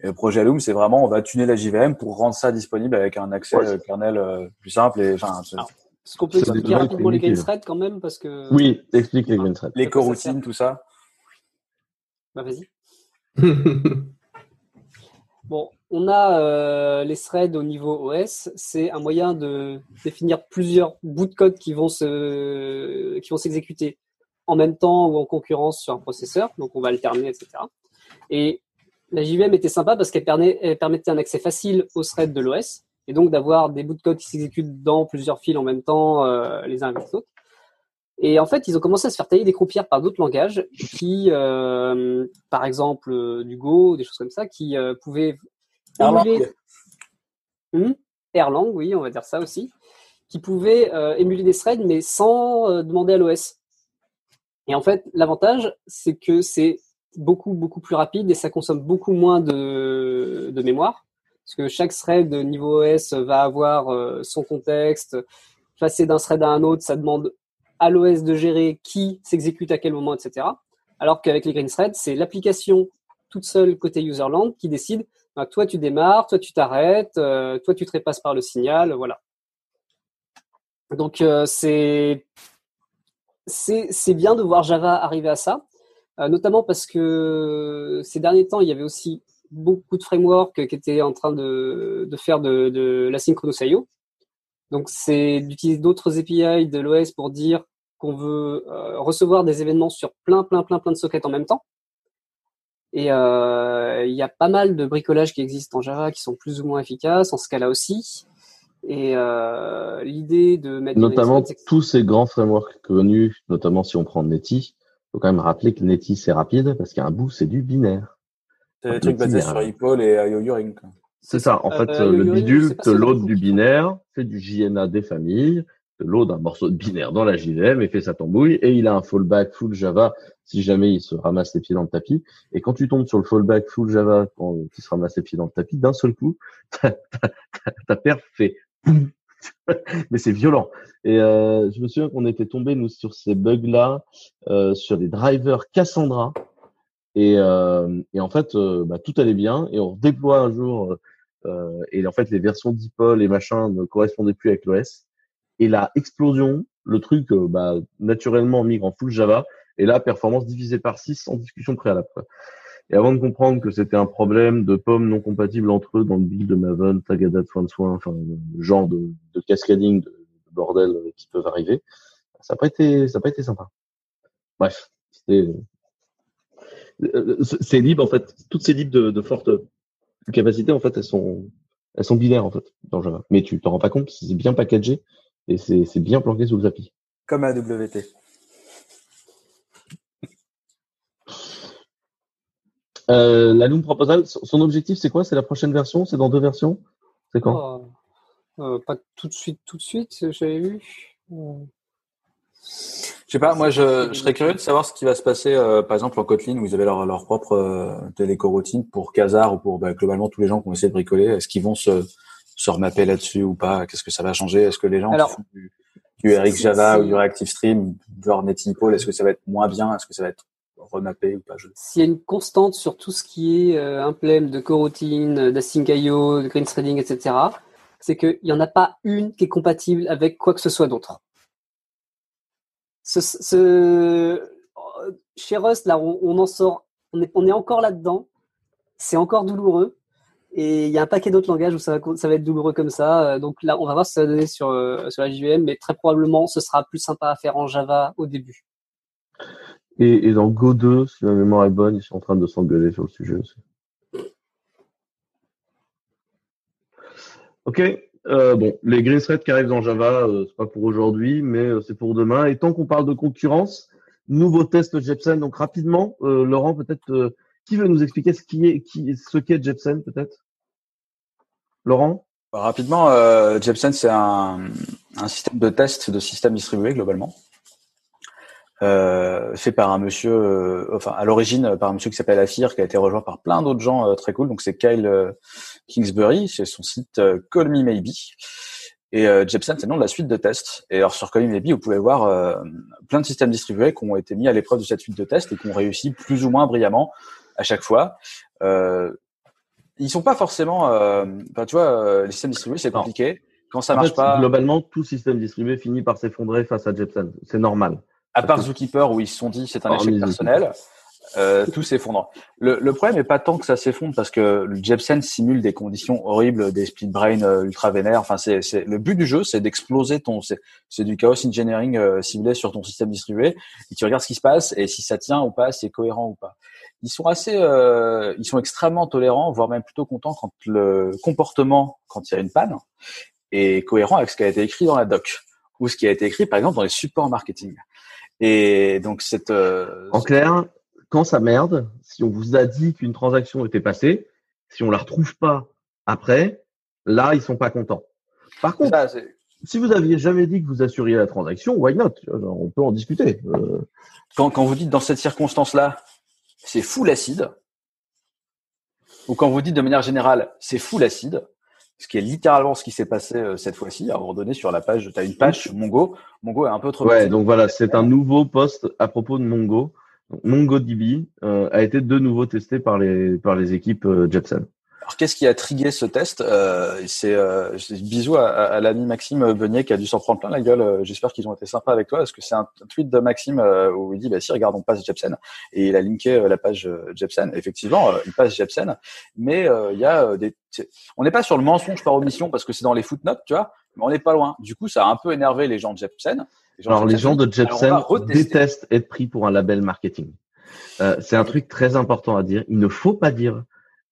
Et le projet Loom, c'est vraiment on va tuner la JVM pour rendre ça disponible avec un accès Ouais. euh, kernel euh, plus simple et enfin Est-ce qu'on peut expliquer nouvelles rapidement les green techniques. threads quand même Parce que. Oui, explique les les à quoi ça coroutines, tout ça. Bah, vas-y. Bon, on a euh, les threads au niveau OS. C'est un moyen de définir plusieurs bouts de code qui vont se, qui vont s'exécuter en même temps ou en concurrence sur un processeur. Donc, on va alterner, etc. Et la JVM était sympa parce qu'elle permet- elle permettait un accès facile aux threads de l'OS et donc d'avoir des bouts de code qui s'exécutent dans plusieurs fils en même temps, euh, les uns avec les autres. Et en fait, ils ont commencé à se faire tailler des croupières par d'autres langages qui, euh, par exemple, euh, du Go, des choses comme ça, qui euh, pouvaient Erlang. émuler Hmm? Erlang, oui, on va dire ça aussi, qui pouvaient euh, émuler des threads, mais sans euh, demander à l'OS. Et en fait, l'avantage, c'est que c'est beaucoup, beaucoup plus rapide et ça consomme beaucoup moins de, de mémoire. Parce que chaque thread niveau OS va avoir euh, son contexte. Passer d'un thread à un autre, ça demande à l'OS de gérer qui s'exécute à quel moment, etc. Alors qu'avec les green threads, c'est l'application toute seule côté userland qui décide bah, toi tu démarres, toi tu t'arrêtes, euh, toi tu te repasses par le signal, voilà. Donc euh, c'est c'est bien de voir Java arriver à ça, euh, notamment parce que ces derniers temps il y avait aussi beaucoup de frameworks qui étaient en train de, de faire de, de l'asynchronous I/O. Donc c'est d'utiliser d'autres API de l'OS pour dire qu'on veut euh, recevoir des événements sur plein plein plein plein de sockets en même temps. Et euh, il y a pas mal de bricolages qui existent en Java qui sont plus ou moins efficaces, en Scala aussi. Et euh, l'idée de mettre notamment tous ces grands frameworks connus, notamment si on prend Netty, faut quand même rappeler que Netty c'est rapide parce qu'un bout c'est du binaire. C'est des trucs basés sur Hipol et IOUring. C'est ça. En fait, le bidule te load du binaire, fait du JNA des familles, te load un morceau de binaire dans la JVM et fait sa tambouille. Et il a un fallback full Java si jamais il se ramasse les pieds dans le tapis. Et quand tu tombes sur le fallback full Java quand il se ramasse les pieds dans le tapis, d'un seul coup, ta, perf fait mais c'est violent. Et euh, je me souviens qu'on était tombé nous sur ces bugs-là euh, sur des drivers Cassandra. Et, euh, et en fait, euh, bah, tout allait bien. Et on déploie un jour euh, et en fait, les versions d'Ipol et machin ne correspondaient plus avec l'OS. Et la explosion, le truc, euh, bah, naturellement migre en full Java. Et là, performance divisée par 6 sans discussion préalable. Et avant de comprendre que c'était un problème de pommes non compatibles entre eux dans le build de Maven, Tagada de soin de soin, enfin, le genre de, de cascading, de, de, bordel qui peuvent arriver, ça n'a pas été, ça n'a pas été sympa. Bref, c'était, euh, c'est libre en fait. Toutes ces libres de, de forte capacités, en fait, elles sont, elles sont binaires, en fait, dans Java. Mais tu t'en rends pas compte, c'est bien packagé et c'est bien planqué sous le tapis. Comme AWT. Euh, la Loom Proposal, son objectif, c'est quoi? C'est la prochaine version? C'est dans deux versions? C'est quand? Oh, euh, Pas tout de suite, tout de suite, j'avais vu. Je sais pas, moi je, je, serais curieux de savoir ce qui va se passer, euh, par exemple en Kotlin où ils avaient leur, leur propre euh, télécoroutine pour Kazar ou pour bah, globalement tous les gens qui ont essayé de bricoler. Est-ce qu'ils vont se, se remapper là-dessus ou pas? Qu'est-ce que ça va changer? Est-ce que les gens Alors, qui font du, du RX Java ou du Reactive Stream, genre NetInpol, est-ce que ça va être moins bien? Est-ce que ça va être remappé ou pas? S'il y a une constante sur tout ce qui est euh, implème de coroutine, d'async.io, de green threading, etc., c'est qu'il n'y en a pas une qui est compatible avec quoi que ce soit d'autre chez Rust, là, on, en sort, on est, encore là-dedans. C'est encore douloureux. Et il y a un paquet d'autres langages où ça va, être douloureux comme ça. Donc là, on va voir ce que ça va donner sur, euh, la JVM, mais très probablement, ce sera plus sympa à faire en Java au début. Et, et dans Go 2, si la mémoire est bonne, ils sont en train de s'engueuler sur le sujet aussi. Ok, euh, bon, les green threads qui arrivent dans Java, euh, c'est pas pour aujourd'hui, mais euh, c'est pour demain. Et tant qu'on parle de concurrence, nouveau test Jepsen. Donc rapidement, euh, Laurent, peut-être, euh, qui veut nous expliquer ce qui est, qui, ce qu'est Jepsen, peut-être? Laurent? Rapidement, euh, Jepsen, c'est un, un, système de test de système distribué globalement. Fait par un monsieur, enfin à l'origine par un monsieur qui s'appelle Afir, qui a été rejoint par plein d'autres gens très cool. Donc c'est Kyle Kingsbury, c'est son site euh, Call Me Maybe. Et euh, Jepsen, c'est le nom de la suite de tests. Et alors sur Call Me Maybe, vous pouvez voir euh, plein de systèmes distribués qui ont été mis à l'épreuve de cette suite de tests et qui ont réussi plus ou moins brillamment à chaque fois. Euh, ils sont pas forcément, euh, tu vois, euh, les systèmes distribués c'est compliqué. Quand ça en marche fait, pas, Globalement, tout système distribué finit par s'effondrer face à Jepsen. C'est normal. À part Zookeeper où ils se sont dit c'est un échec personnel. Euh, tout s'effondre. Le, le, problème n'est pas tant que ça s'effondre parce que le Jepsen simule des conditions horribles, des split brain euh, ultra vénères. Enfin, c'est, le but du jeu, c'est d'exploser ton, c'est, c'est du chaos engineering euh, ciblé sur ton système distribué. Et tu regardes ce qui se passe et si ça tient ou pas, c'est cohérent ou pas. Ils sont assez, euh, ils sont extrêmement tolérants, voire même plutôt contents quand le comportement, quand il y a une panne, est cohérent avec ce qui a été écrit dans la doc ou ce qui a été écrit par exemple dans les supports marketing. Et donc cette. Euh, en clair, quand ça merde, si on vous a dit qu'une transaction était passée, si on la retrouve pas après, là, ils sont pas contents. Par contre, ça, si vous aviez jamais dit que vous assuriez la transaction, why not? On peut en discuter. Euh... Quand, quand vous dites dans cette circonstance-là, c'est full acide, ou quand vous dites de manière générale, c'est full acide, ce qui est littéralement ce qui s'est passé euh, cette fois-ci. À un moment donné, sur la page, tu as une page Mongo. Mongo est un peu trop. Ouais, donc voilà, c'est un nouveau post à propos de Mongo. MongoDB euh, a été de nouveau testé par les par les équipes euh, Jepsen. Alors qu'est-ce qui a trigué ce test euh, C'est euh, bisous à, à, à l'ami Maxime Beignet qui a dû s'en prendre plein la gueule. Euh, j'espère qu'ils ont été sympas avec toi parce que c'est un, tweet de Maxime euh, où il dit bah si regarde on passe Jepsen et il a linké euh, la page Jepsen. Effectivement, il passe Jepsen, mais il y a des on n'est pas sur le mensonge par omission parce que c'est dans les footnotes, tu vois, mais on n'est pas loin. Du coup, ça a un peu énervé les gens de Jepsen. Les Alors, les gens de Jepsen détestent être pris pour un label marketing. Euh, c'est un truc très important à dire. Il ne faut pas dire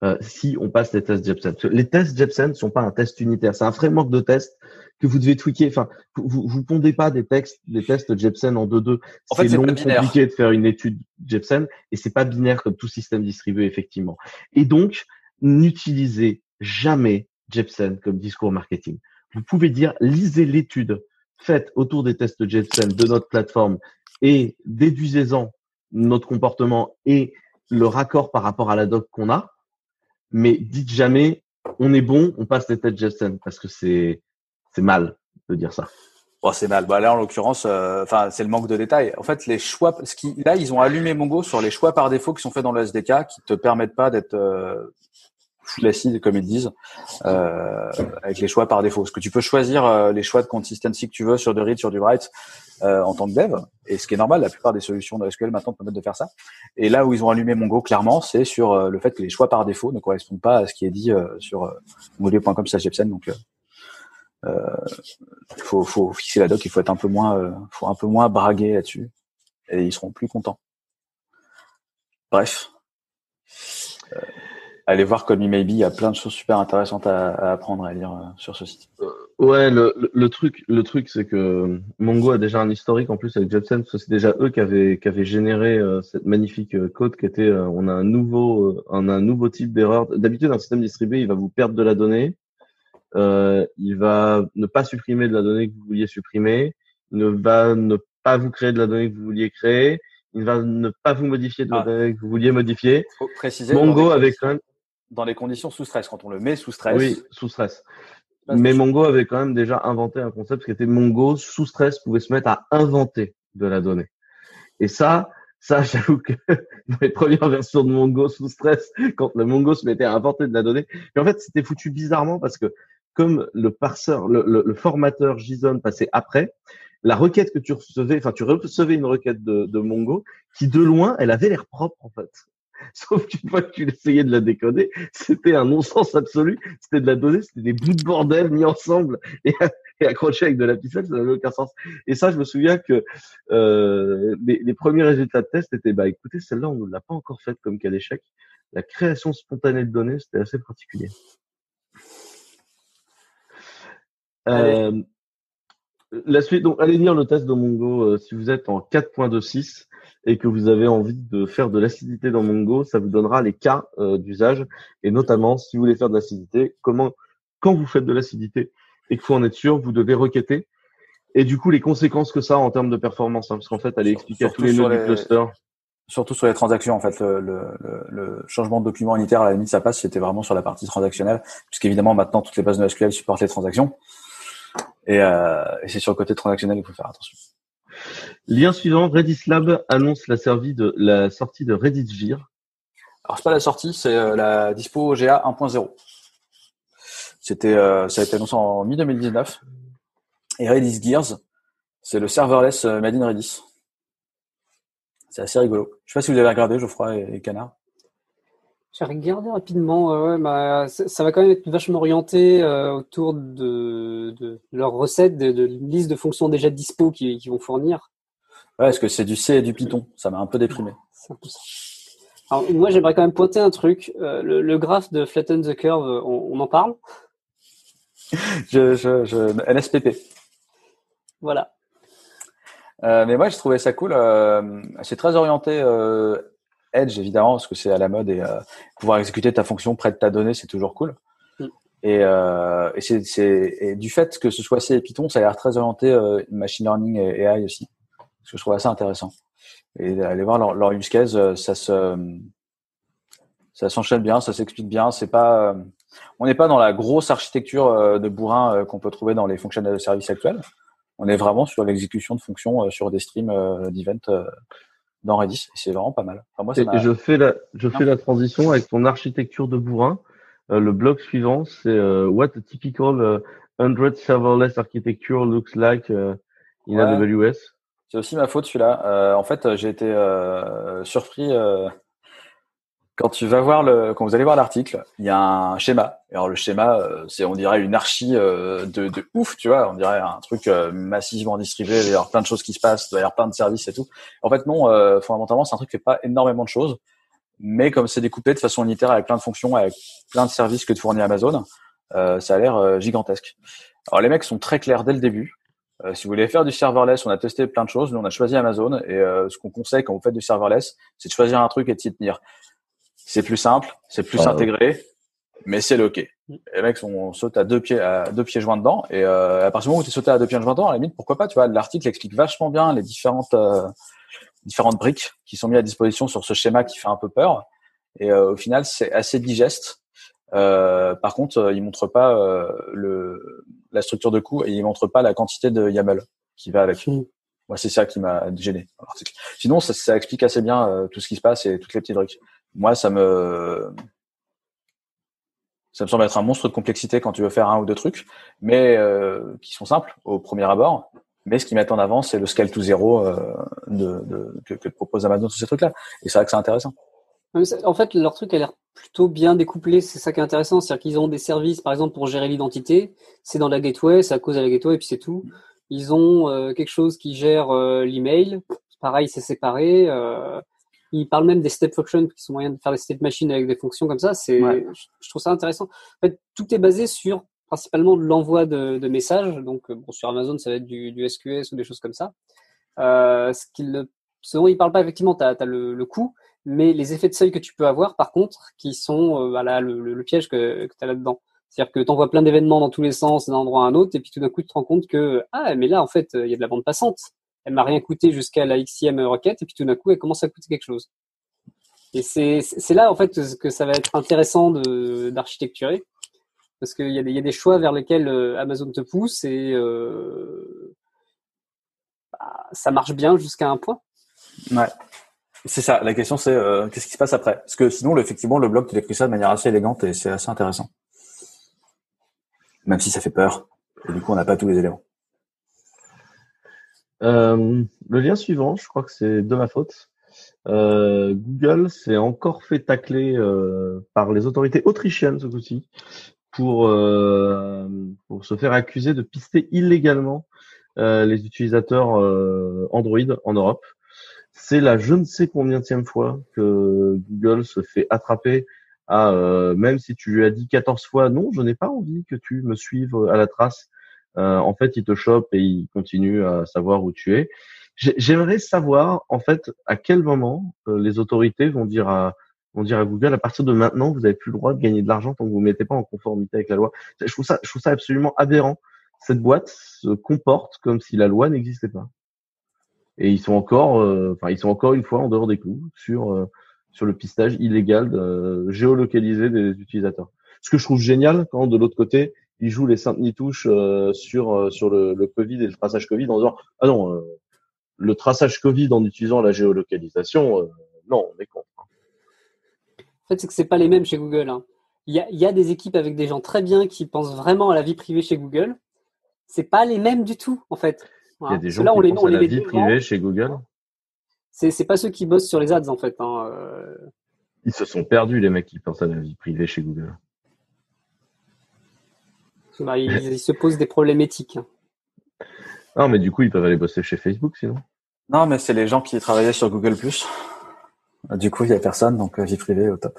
euh, si on passe les tests Jepsen. Les tests Jepsen ne sont pas un test unitaire, c'est un framework de test que vous devez tweaker. Enfin, vous vous pondez pas des textes, des tests Jepsen en 2-2. En fait, c'est long, compliqué de faire une étude Jepsen et c'est pas binaire comme tout système distribué effectivement. Et donc, n'utilisez jamais Jepsen comme discours marketing. Vous pouvez dire, lisez l'étude faite autour des tests Jepsen de notre plateforme et déduisez-en notre comportement et le raccord par rapport à la doc qu'on a. Mais dites jamais, on est bon, on passe les tests Jepsen parce que c'est, c'est mal de dire ça. Bon, c'est mal. Bah, là, en l'occurrence, euh, enfin, c'est le manque de détails. En fait, les choix, ce qui, là, ils ont allumé Mongo sur les choix par défaut qui sont faits dans le SDK, qui te permettent pas d'être euh, full acid, comme ils disent, euh, avec les choix par défaut. Parce que tu peux choisir euh, les choix de consistency que tu veux sur du read, sur du write, euh, en tant que dev, et ce qui est normal. La plupart des solutions de SQL maintenant te permettent de faire ça. Et là où ils ont allumé Mongo, clairement, c'est sur le fait que les choix par défaut ne correspondent pas à ce qui est dit sur Jepsen. Donc, il faut, faut fixer la doc, il faut être un peu moins, faut un peu moins braguer là-dessus, et ils seront plus contents. Bref, allez voir comme Maybe, il y a plein de choses super intéressantes à, à apprendre et à lire euh, sur ce site. Ouais, le, le, truc, le truc, c'est que Mongo a déjà un historique en plus avec Jepsen, parce que c'est déjà eux qui avaient, qui avaient généré euh, cette magnifique euh, code qui était, euh, on a un nouveau, euh, on a un nouveau type d'erreur. D'habitude, un système distribué, il va vous perdre de la donnée, euh, il va ne pas supprimer de la donnée que vous vouliez supprimer, il ne va ne pas vous créer de la donnée que vous vouliez créer, il va ne pas vous modifier de la Ah. donnée que vous vouliez modifier. Faut préciser Mongo avait quand même dans les conditions sous stress. Quand on le met sous stress, Oui, sous stress. Bah, Mais Mongo avait quand même déjà inventé un concept qui était Mongo sous stress pouvait se mettre à inventer de la donnée. Et ça, ça, j'avoue que dans les premières versions de Mongo sous stress, quand le Mongo se mettait à inventer de la donnée, mais en fait, c'était foutu bizarrement parce que comme le parseur, le, le- le formateur JSON passait après, la requête que tu recevais, enfin, tu recevais une requête de, de Mongo qui, de loin, elle avait l'air propre, en fait. Sauf qu'une fois que tu essayais de la décoder, c'était un non-sens absolu. C'était de la donnée, c'était des bouts de bordel mis ensemble et, et accrochés avec de la ficelle, ça n'avait aucun sens. Et ça, je me souviens que euh, les, les premiers résultats de test étaient, bah écoutez, celle-là, on ne l'a pas encore faite comme cas d'échec. La création spontanée de données, c'était assez particulier. Euh, la suite, donc allez lire le test de Mongo euh, si vous êtes en 4.26 et que vous avez envie de faire de l'acidité dans Mongo, ça vous donnera les cas euh, d'usage et notamment si vous voulez faire de l'acidité, comment, quand vous faites de l'acidité et qu'il faut en être sûr, vous devez requêter et du coup les conséquences que ça a en termes de performance, hein, parce qu'en fait, allez Sur- expliquer à tous surtout les sur nœuds du les- cluster. surtout sur les transactions, en fait, le, le, le- le changement de document unitaire, à la limite, ça passe, c'était vraiment sur la partie transactionnelle, puisqu'évidemment, maintenant, toutes les bases de SQL supportent les transactions. Et, euh, et c'est sur le côté transactionnel qu'il faut faire attention. Lien suivant, Redis Lab annonce la, servi de, la sortie de Redis Gir. Alors, c'est pas la sortie, c'est euh, la dispo GA 1.0. C'était, euh, ça a été annoncé en mi-2019. Et Redis Gears, c'est le serverless made in Redis. C'est assez rigolo. Je sais pas si vous avez regardé, Geoffroy et, et Canard. J'ai regardé rapidement, euh, ouais, bah, ça va quand même être vachement orienté euh, autour de, de leurs recettes, de, de liste de fonctions déjà dispo qu'ils vont fournir. Ouais, parce que c'est du C et du Python. Ça m'a un peu déprimé. Alors, moi, j'aimerais quand même pointer un truc. Euh, le, le graphe de Flatten the Curve, euh, on, on en parle? Je, je, je, NSPP. Voilà. Mais moi, j'ai trouvé ça cool. C'est très orienté Edge, évidemment, parce que c'est à la mode et euh, pouvoir exécuter ta fonction près de ta donnée, c'est toujours cool. Mm. Et, euh, et, du fait que ce soit C et Python, ça a l'air très orienté euh, machine learning et AI aussi, ce que je trouve assez intéressant. Et aller voir leur, leur use case, ça se, ça s'enchaîne bien, ça s'explique bien. C'est pas, on n'est pas dans la grosse architecture de bourrin qu'on peut trouver dans les fonctionnels de service actuels. On est vraiment sur l'exécution de fonctions sur des streams d'event euh, dans Redis. Et c'est vraiment pas mal. Enfin, moi, ça Et, je fais la, je fais la transition avec ton architecture de bourrin. Euh, le blog suivant, c'est euh, What a typical euh, 100 serverless architecture looks like euh, in Ouais. AWS. C'est aussi ma faute celui-là. Euh, en fait, j'ai été euh, surpris euh, quand tu vas voir le, quand vous allez voir l'article, il y a un schéma. Alors le schéma, euh, c'est on dirait une archi euh, de, de ouf, tu vois. On dirait un truc euh, massivement distribué. Il y avoir plein de choses qui se passent, il y avoir plein de services et tout. En fait, non. euh, fondamentalement, c'est un truc qui fait pas énormément de choses. mais comme c'est découpé de façon unitaire avec plein de fonctions, avec plein de services que te fournit Amazon, euh, ça a l'air euh, gigantesque. Alors les mecs sont très clairs dès le début. Euh, si vous voulez faire du serverless, on a testé plein de choses. Nous, on a choisi Amazon et ce qu'on conseille quand vous faites du serverless, c'est de choisir un truc et de s'y tenir. C'est plus simple, c'est plus Ah, intégré, mais c'est le ok. Les mecs sont saute à deux pieds à deux pieds joints dedans et à partir du moment où tu es sauté à deux pieds joints dedans, à la limite pourquoi pas, tu vois, l'article explique vachement bien les différentes différentes briques qui sont mises à disposition sur ce schéma qui fait un peu peur. Et euh, au final, c'est assez digeste. Euh, par contre, euh, il montre pas euh, le, la structure de coût et il montre pas la quantité de YAML qui va avec. Mm. Moi, c'est ça qui m'a gêné. Sinon, ça, ça explique assez bien euh, tout ce qui se passe et toutes les petites briques. Moi, ça me ça me semble être un monstre de complexité quand tu veux faire un ou deux trucs, mais euh, qui sont simples au premier abord. Mais ce qu'ils mettent en avant, c'est le scale to zero euh, de, de, que, propose Amazon sur ces trucs-là. Et c'est vrai que c'est intéressant. En fait, leur truc a l'air plutôt bien découplé. C'est ça qui est intéressant. C'est-à-dire qu'ils ont des services, par exemple, pour gérer l'identité. C'est dans la gateway, c'est à cause de la gateway, et puis c'est tout. Ils ont euh, quelque chose qui gère euh, l'email. Pareil, c'est séparé. Euh, ils parlent même des step functions, qui sont moyens de faire des state machines avec des fonctions comme ça. C'est, Ouais. je, trouve ça intéressant. En fait, tout est basé sur principalement de l'envoi de, de messages. Donc, euh, bon, sur Amazon, ça va être du, du SQS ou des choses comme ça. Euh, ce, qu'il, ce dont ils parlent pas, effectivement, tu as, le, le coût, mais les effets de seuil que tu peux avoir, par contre, qui sont euh, voilà, le, le, le piège que, que tu as là-dedans. C'est-à-dire que tu envoies plein d'événements dans tous les sens, d'un endroit à un autre, et puis tout d'un coup, tu te rends compte que, ah, mais là, en fait, il y a de la bande passante. Elle m'a rien coûté jusqu'à la XIM requête, et puis tout d'un coup, elle commence à coûter quelque chose. Et c'est là, en fait, que ça va être intéressant d'architecturer. Parce qu'il y, a des- choix vers lesquels euh, Amazon te pousse, et euh, bah, ça marche bien jusqu'à un point. Ouais. C'est ça. La question, c'est euh, qu'est-ce qui se passe après? Parce que sinon, effectivement, le blog, tu décrit ça de manière assez élégante et c'est assez intéressant. Même si ça fait peur. Et du coup, on n'a pas tous les éléments. Euh, le lien suivant, je crois que c'est de ma faute. Euh, Google s'est encore fait tacler euh, par les autorités autrichiennes ce coup-ci pour pour se faire accuser de pister illégalement les utilisateurs Android en Europe. C'est la je ne sais combienième fois que Google se fait attraper à même si tu lui as dit 14 fois non, je n'ai pas envie que tu me suives à la trace. Euh, en fait, il te chope et il continue à savoir où tu es. J'ai- J'aimerais savoir, en fait, à quel moment euh, les autorités vont dire à vont dire à Google, à partir de maintenant, vous n'avez plus le droit de gagner de l'argent tant que vous ne mettez pas en conformité avec la loi. Je trouve ça, je trouve ça absolument aberrant. Cette boîte se comporte comme si la loi n'existait pas. Et ils sont encore, euh, enfin, ils sont encore une fois en dehors des clous sur euh, sur le pistage illégal de, géolocalisé des utilisateurs. Ce que je trouve génial quand de l'autre côté, ils jouent les saintes nitouches euh, sur euh, sur le, le Covid et le traçage Covid en disant ah non euh, le traçage Covid en utilisant la géolocalisation euh, non on est con. En fait, c'est que c'est pas les mêmes chez Google. hein. Il y, a, il y a des équipes avec des gens très bien qui pensent vraiment à la vie privée chez Google. C'est pas les mêmes du tout, en fait. Il y a Hein. des gens on qui les, pensent on à la vie privée chez Google. C'est c'est pas ceux qui bossent sur les ads, en fait. hein. Ils se sont perdus les mecs qui pensent à la vie privée chez Google. Bah, ils, ils se posent des problèmes éthiques. Non mais du coup ils peuvent aller bosser chez Facebook sinon. Non, mais c'est les gens qui travaillaient sur Google+. Du coup, il y a personne, donc euh, vie privée au top.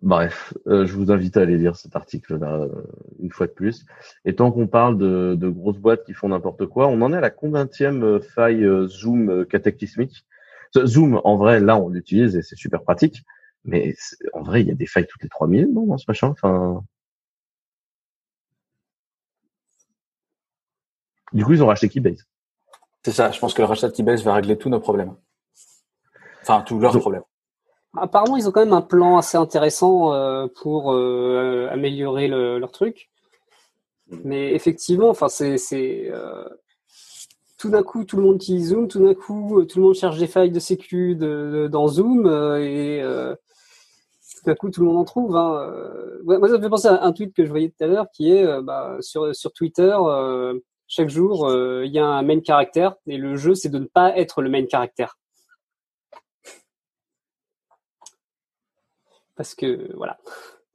Bref, euh, je vous invite à aller lire cet article-là euh, une fois de plus. Et tant qu'on parle de, de grosses boîtes qui font n'importe quoi, on en est à la combienième faille euh, Zoom euh, cataclysmique. Zoom, en vrai, là, on l'utilise et c'est super pratique. Mais en vrai, il y a des failles toutes les trois minutes, non, dans ce machin. Enfin, du coup, ils ont racheté Keybase. C'est ça. Je pense que le rachat de Keybase va régler tous nos problèmes. Enfin, tous leurs Donc- problèmes. Apparemment, ils ont quand même un plan assez intéressant euh, pour euh, améliorer le- leur truc. Mais effectivement, enfin, c'est c'est, euh, tout d'un coup, tout le monde utilise Zoom, tout d'un coup, tout le monde cherche des failles de sécu de, de- dans Zoom euh, et euh, tout d'un coup, tout le monde en trouve. Hein. Euh, Moi, ça me fait penser à un tweet que je voyais tout à l'heure qui est euh, bah, sur, Twitter. euh, chaque jour, il y a un main caractère et le jeu, c'est de ne pas être le main caractère. Parce que voilà.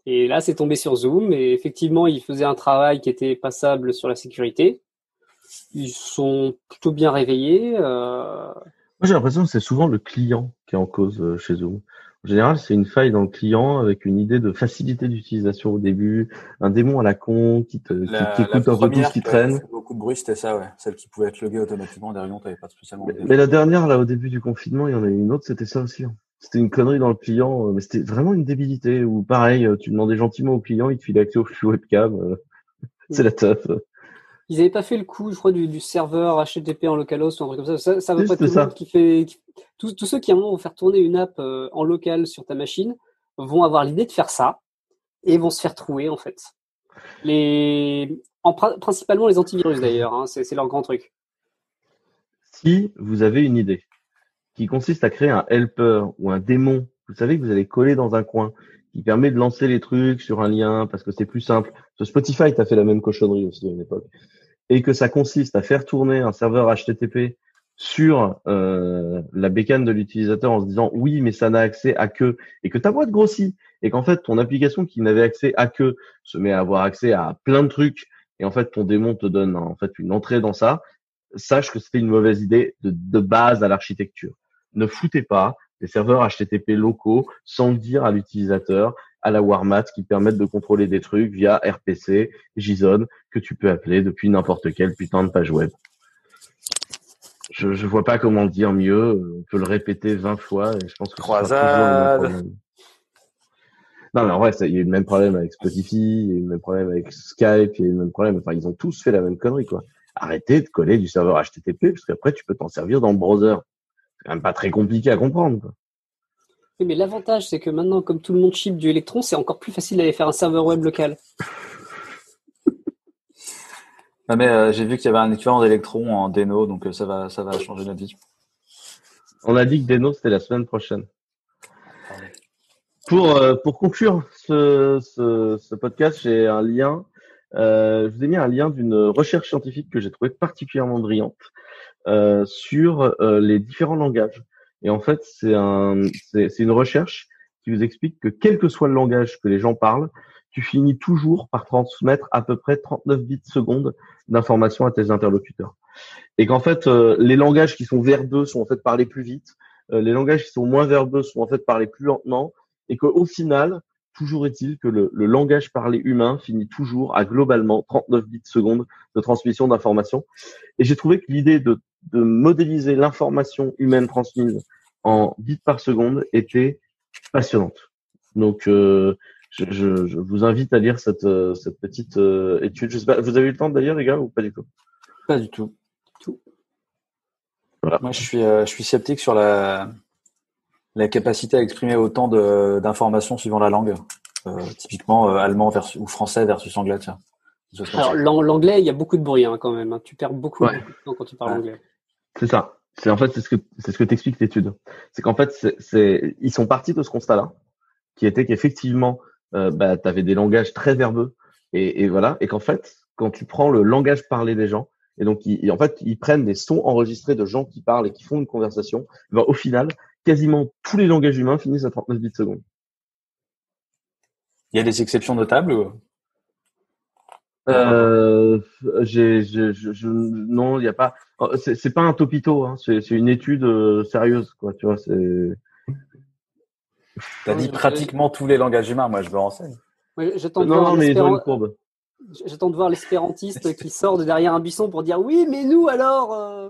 Et là, c'est tombé sur Zoom et effectivement, ils faisaient un travail qui était passable sur la sécurité. Ils sont plutôt bien réveillés. Moi, j'ai l'impression que c'est souvent le client qui est en cause chez Zoom. En général, c'est une faille dans le client avec une idée de facilité d'utilisation au début, un démon à la con qui te qui La, t'écoute la un peu tout ce qui qui avait traîne. fait beaucoup de bruit, c'était ça, ouais. Celle qui pouvait être loguée automatiquement derrière, t'avais pas spécialement. Mais, mais la dernière, là, au début du confinement, il y en a eu une autre, c'était ça aussi. hein. C'était une connerie dans le client, euh, mais c'était vraiment une débilité. Ou pareil, euh, tu demandais gentiment au client, il te filait accès au flux webcam. euh, c'est la teuf. Ils n'avaient pas fait le coup, je crois, du, du serveur HTTP en localhost ou un truc comme ça. Ça, ça va Si, pas tout le ça. monde qui fait. qui- tous, ceux qui à un moment vont faire tourner une app euh, en local sur ta machine vont avoir l'idée de faire ça et vont se faire trouer en fait. Les, en, pri- principalement les antivirus d'ailleurs, hein, c'est c'est leur grand truc. Si vous avez une idée qui consiste à créer un helper ou un démon, vous savez que vous allez coller dans un coin, qui permet de lancer les trucs sur un lien parce que c'est plus simple. Ce Spotify t'a fait la même cochonnerie aussi à une époque. Et que ça consiste à faire tourner un serveur HTTP sur euh, la bécane de l'utilisateur en se disant oui mais ça n'a accès à que et que ta boîte grossit et qu'en fait ton application qui n'avait accès à que se met à avoir accès à plein de trucs et en fait ton démon te donne en fait une entrée dans ça sache que c'était une mauvaise idée de, de base à l'architecture. Ne foutez pas des serveurs HTTP locaux sans dire à l'utilisateur, à la Warmat, qui permettent de contrôler des trucs via RPC, JSON, que tu peux appeler depuis n'importe quelle putain de page web. Je, je vois pas comment le dire mieux. On peut le répéter 20 fois et je pense que ce sera toujours le même Croisade. problème. Non, mais en vrai, ça- il y a eu le même problème avec Spotify, il y a eu le même problème avec Skype, il y a eu le même problème. Enfin, ils ont tous fait la même connerie, quoi. Arrêtez de coller du serveur HTTP, parce qu'après, tu peux t'en servir dans le browser. C'est quand même pas très compliqué à comprendre, quoi. Oui, mais l'avantage, c'est que maintenant, comme tout le monde chip du Electron, c'est encore plus facile d'aller faire un serveur web local. Non, mais euh, j'ai vu qu'il y avait un équivalent d'électron en Deno, donc euh, ça va, ça va changer notre vie. On a dit que Deno, c'était la semaine prochaine. Pour, euh, pour conclure ce, ce, podcast, j'ai un lien. Je vous ai mis un lien d'une recherche scientifique que j'ai trouvé particulièrement brillante sur les différents langages. Et en fait, c'est un, c'est une recherche qui vous explique que quel que soit le langage que les gens parlent, tu finis toujours par transmettre à peu près 39 bits secondes d'informations à tes interlocuteurs. Et qu'en fait, euh, les langages qui sont verbeux sont en fait parlés plus vite, euh, les langages qui sont moins verbeux sont en fait parlés plus lentement, et qu'au final, toujours est-il que le, le langage parlé humain finit toujours à globalement 39 bits secondes de transmission d'informations. Et j'ai trouvé que l'idée de, de modéliser l'information humaine transmise en bits par seconde était passionnante. Donc, euh, je, je, je vous invite à lire cette, euh, cette petite euh, étude. Je sais pas, vous avez eu le temps d'ailleurs, les gars, ou pas du tout? Pas du tout. Tout. Voilà. Moi, je suis, euh, je suis sceptique sur la, la capacité à exprimer autant de- d'informations suivant la langue. Euh, typiquement, euh, allemand versus, ou français versus anglais, tiens. Alors, l'anglais, il y a beaucoup de bruit hein, quand même. hein. Tu perds beaucoup, Ouais. beaucoup de temps quand tu parles Ouais. anglais. C'est ça. C'est en fait c'est ce que c'est ce que t'explique l'étude. C'est qu'en fait c'est ils sont partis de ce constat-là, qui était qu'effectivement euh, bah t'avais des langages très verbeux et, et voilà et qu'en fait quand tu prends le langage parlé des gens et donc ils, et en fait ils prennent des sons enregistrés de gens qui parlent et qui font une conversation, ben, au final quasiment tous les langages humains finissent à 39 bits secondes. Il y a des exceptions notables ou- Euh, j'ai, je, je, je- non, il y a pas. oh, C'est, pas un topito, hein, c'est, c'est une étude euh, sérieuse, quoi. Tu vois, c'est. T'as dit Ouais, pratiquement tous les langages humains. Moi, je me renseigne. Ouais, J'attends de, Non, j'attends de voir l'espérantiste qui sort de derrière un buisson pour dire oui, mais nous alors. euh,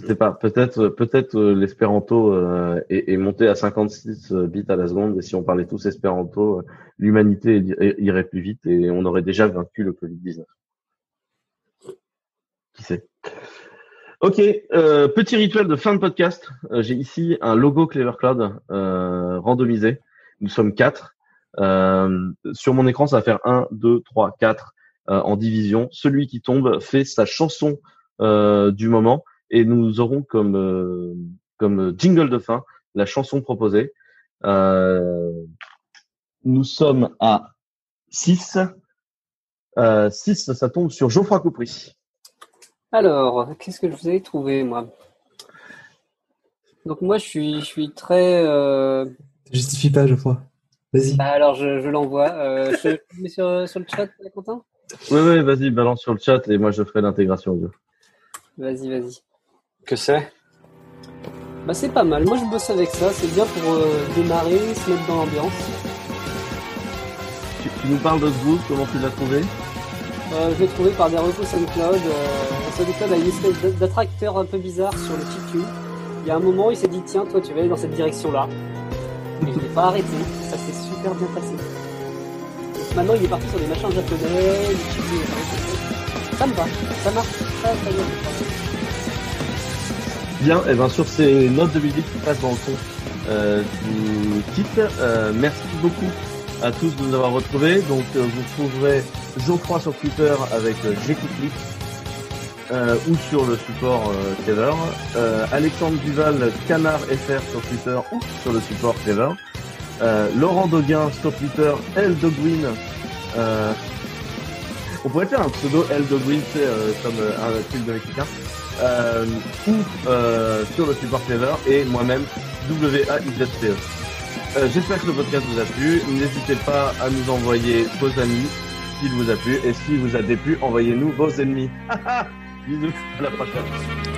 Je sais pas, peut-être, peut-être euh, l'espéranto euh, est, est monté à 56 bits à la seconde et si on parlait tous espéranto, euh, l'humanité ir- irait plus vite et on aurait déjà vaincu le Covid-19. Qui sait? Ok, euh, petit rituel de fin de podcast. Euh, J'ai ici un logo Clever Cloud euh, randomisé. Nous sommes quatre. Euh, sur mon écran, ça va faire 1, 2, 3, 4 euh, en division. Celui qui tombe fait sa chanson euh, du moment et nous aurons comme euh, comme jingle de fin la chanson proposée. Nous sommes à 6. Euh, 6, ça tombe sur Geoffroy Coupry. Alors, qu'est-ce que je vous avais trouvé moi? Donc moi, je suis, je suis très. euh, Justifie pas, Geoffroy. Vas-y. bah, alors, je, je l'envoie. Euh, je je le mets sur, sur le chat, Quentin? Oui, oui, vas-y, balance sur le chat et moi je ferai l'intégration audio. Vas-y, vas-y. Que c'est? Bah c'est pas mal. Moi je bosse avec ça. C'est bien pour euh, démarrer, se mettre dans l'ambiance. Tu, tu nous parles de ce groupe, comment tu l'as trouvé? Euh, je l'ai trouvé par des recos SoundCloud. Euh, SoundCloud a une espèce d'attracteur un peu bizarre sur le TQ. Il y a un moment, il s'est dit tiens, toi tu vas aller dans cette direction-là. Et il n'est pas arrêté. Ça s'est super bien passé. Maintenant, il est parti sur des machins japonais. Ça me va. Ça marche. Ça, ça est. Bien, et bien sur ces notes de musique qui passent dans le fond euh, du titre, euh, merci beaucoup à tous de nous avoir retrouvés. Donc euh, vous trouverez Geoffroy sur Twitter avec euh, euh, ou sur le support Clever. Euh, Alexandre Duval, Canard FR sur Twitter ou sur le support Clever. Laurent Doguin sur Twitter, L Dogwin. On pourrait faire un pseudo L Dogwin, c'est comme un film de mexicain. Ou sur le support Clever et moi-même W-A-I-Z-T-E. Euh, J'espère que le podcast vous a plu. N'hésitez pas à nous envoyer vos amis s'il vous a plu et s'il vous a déplu, envoyez-nous vos ennemis. Bisous, à la prochaine.